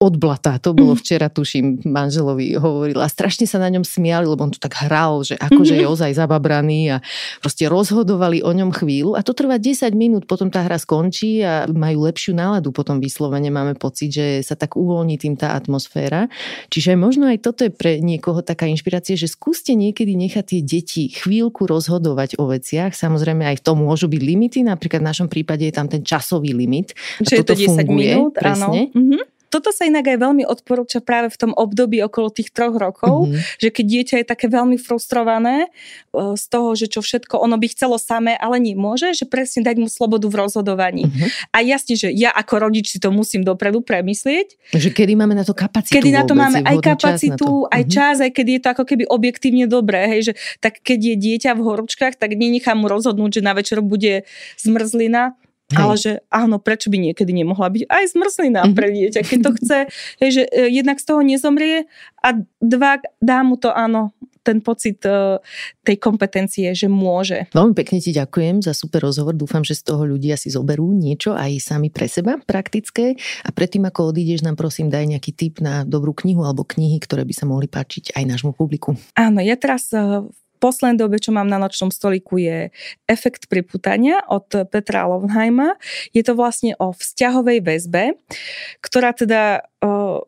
od blata. To bolo mhm. včera, tuším, manželovi hovorila. Strašne sa na ňom smiali, lebo on to tak hral, že akože je mhm. ozaj zababraný a proste rozhodovali o ňom chvíľu. A to trvá 10 minút, potom tá hra skončí a majú lepšiu náladu potom vyslovene. Máme pocit, že sa tak uvoľní tým tá atmosféra. Čiže možno aj toto je pre niekoho taká inšpirácia, že skúste niekedy nechať tie deti chvíľku rozhodovať o veciach. Samozrejme aj v tom môžu byť limity, napríklad v našom prípade je tam ten časový limit. Čiže je to 10 funguje, minút, presne. áno. Mm-hmm. Toto sa inak aj veľmi odporúča práve v tom období okolo tých troch rokov, mm-hmm. že keď dieťa je také veľmi frustrované e, z toho, že čo všetko ono by chcelo samé, ale nemôže, že presne dať mu slobodu v rozhodovaní. Mm-hmm. A jasne, že ja ako rodič si to musím dopredu premyslieť. Že kedy máme na to kapacitu Kedy na to vôbec, máme aj kapacitu, čas aj mm-hmm. čas, aj keď je to ako keby objektívne dobré, hej, že tak keď je dieťa v horúčkach, tak nenechám mu rozhodnúť, že na večer bude zmrzlina, Hej. Ale že áno, prečo by niekedy nemohla byť aj zmrzlina mm-hmm. pre dieťa, keď to chce, hej, že e, jednak z toho nezomrie a dva, dá mu to áno, ten pocit uh, tej kompetencie, že môže. Veľmi pekne ti ďakujem za super rozhovor. Dúfam, že z toho ľudia si zoberú niečo aj sami pre seba praktické. A predtým, ako odídeš, nám prosím daj nejaký tip na dobrú knihu alebo knihy, ktoré by sa mohli páčiť aj nášmu publiku. Áno, ja teraz uh, poslednej dobe, čo mám na nočnom stoliku, je Efekt priputania od Petra Lovnheima. Je to vlastne o vzťahovej väzbe, ktorá teda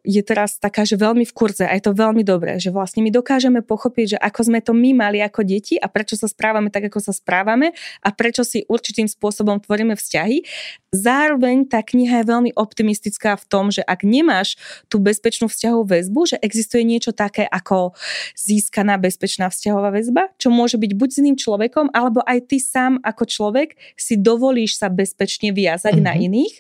je teraz taká, že veľmi v kurze a je to veľmi dobré, že vlastne my dokážeme pochopiť, že ako sme to my mali ako deti a prečo sa správame tak, ako sa správame a prečo si určitým spôsobom tvoríme vzťahy. Zároveň tá kniha je veľmi optimistická v tom, že ak nemáš tú bezpečnú vzťahovú väzbu, že existuje niečo také ako získaná bezpečná vzťahová väzba, čo môže byť buď s iným človekom, alebo aj ty sám ako človek si dovolíš sa bezpečne viazať mm-hmm. na mhm. iných.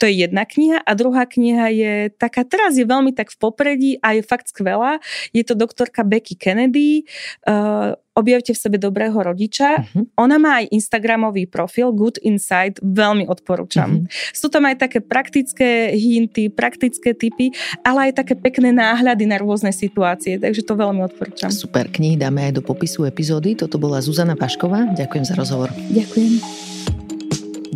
To je jedna kniha a druhá kniha je taká, teraz je veľmi tak v popredí a je fakt skvelá. Je to doktorka Becky Kennedy, uh, objavte v sebe dobrého rodiča. Uh-huh. Ona má aj Instagramový profil Good Insight, veľmi odporúčam. Uh-huh. Sú tam aj také praktické hinty, praktické typy, ale aj také pekné náhľady na rôzne situácie, takže to veľmi odporúčam. Super, knihy dáme aj do popisu epizódy. Toto bola Zuzana Pašková. Ďakujem za rozhovor. Ďakujem.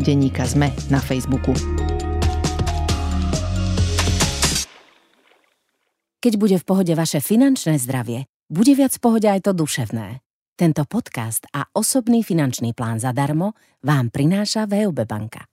Denníka Sme na Facebooku. Keď bude v pohode vaše finančné zdravie, bude viac v pohode aj to duševné. Tento podcast a osobný finančný plán zadarmo vám prináša VUB banka.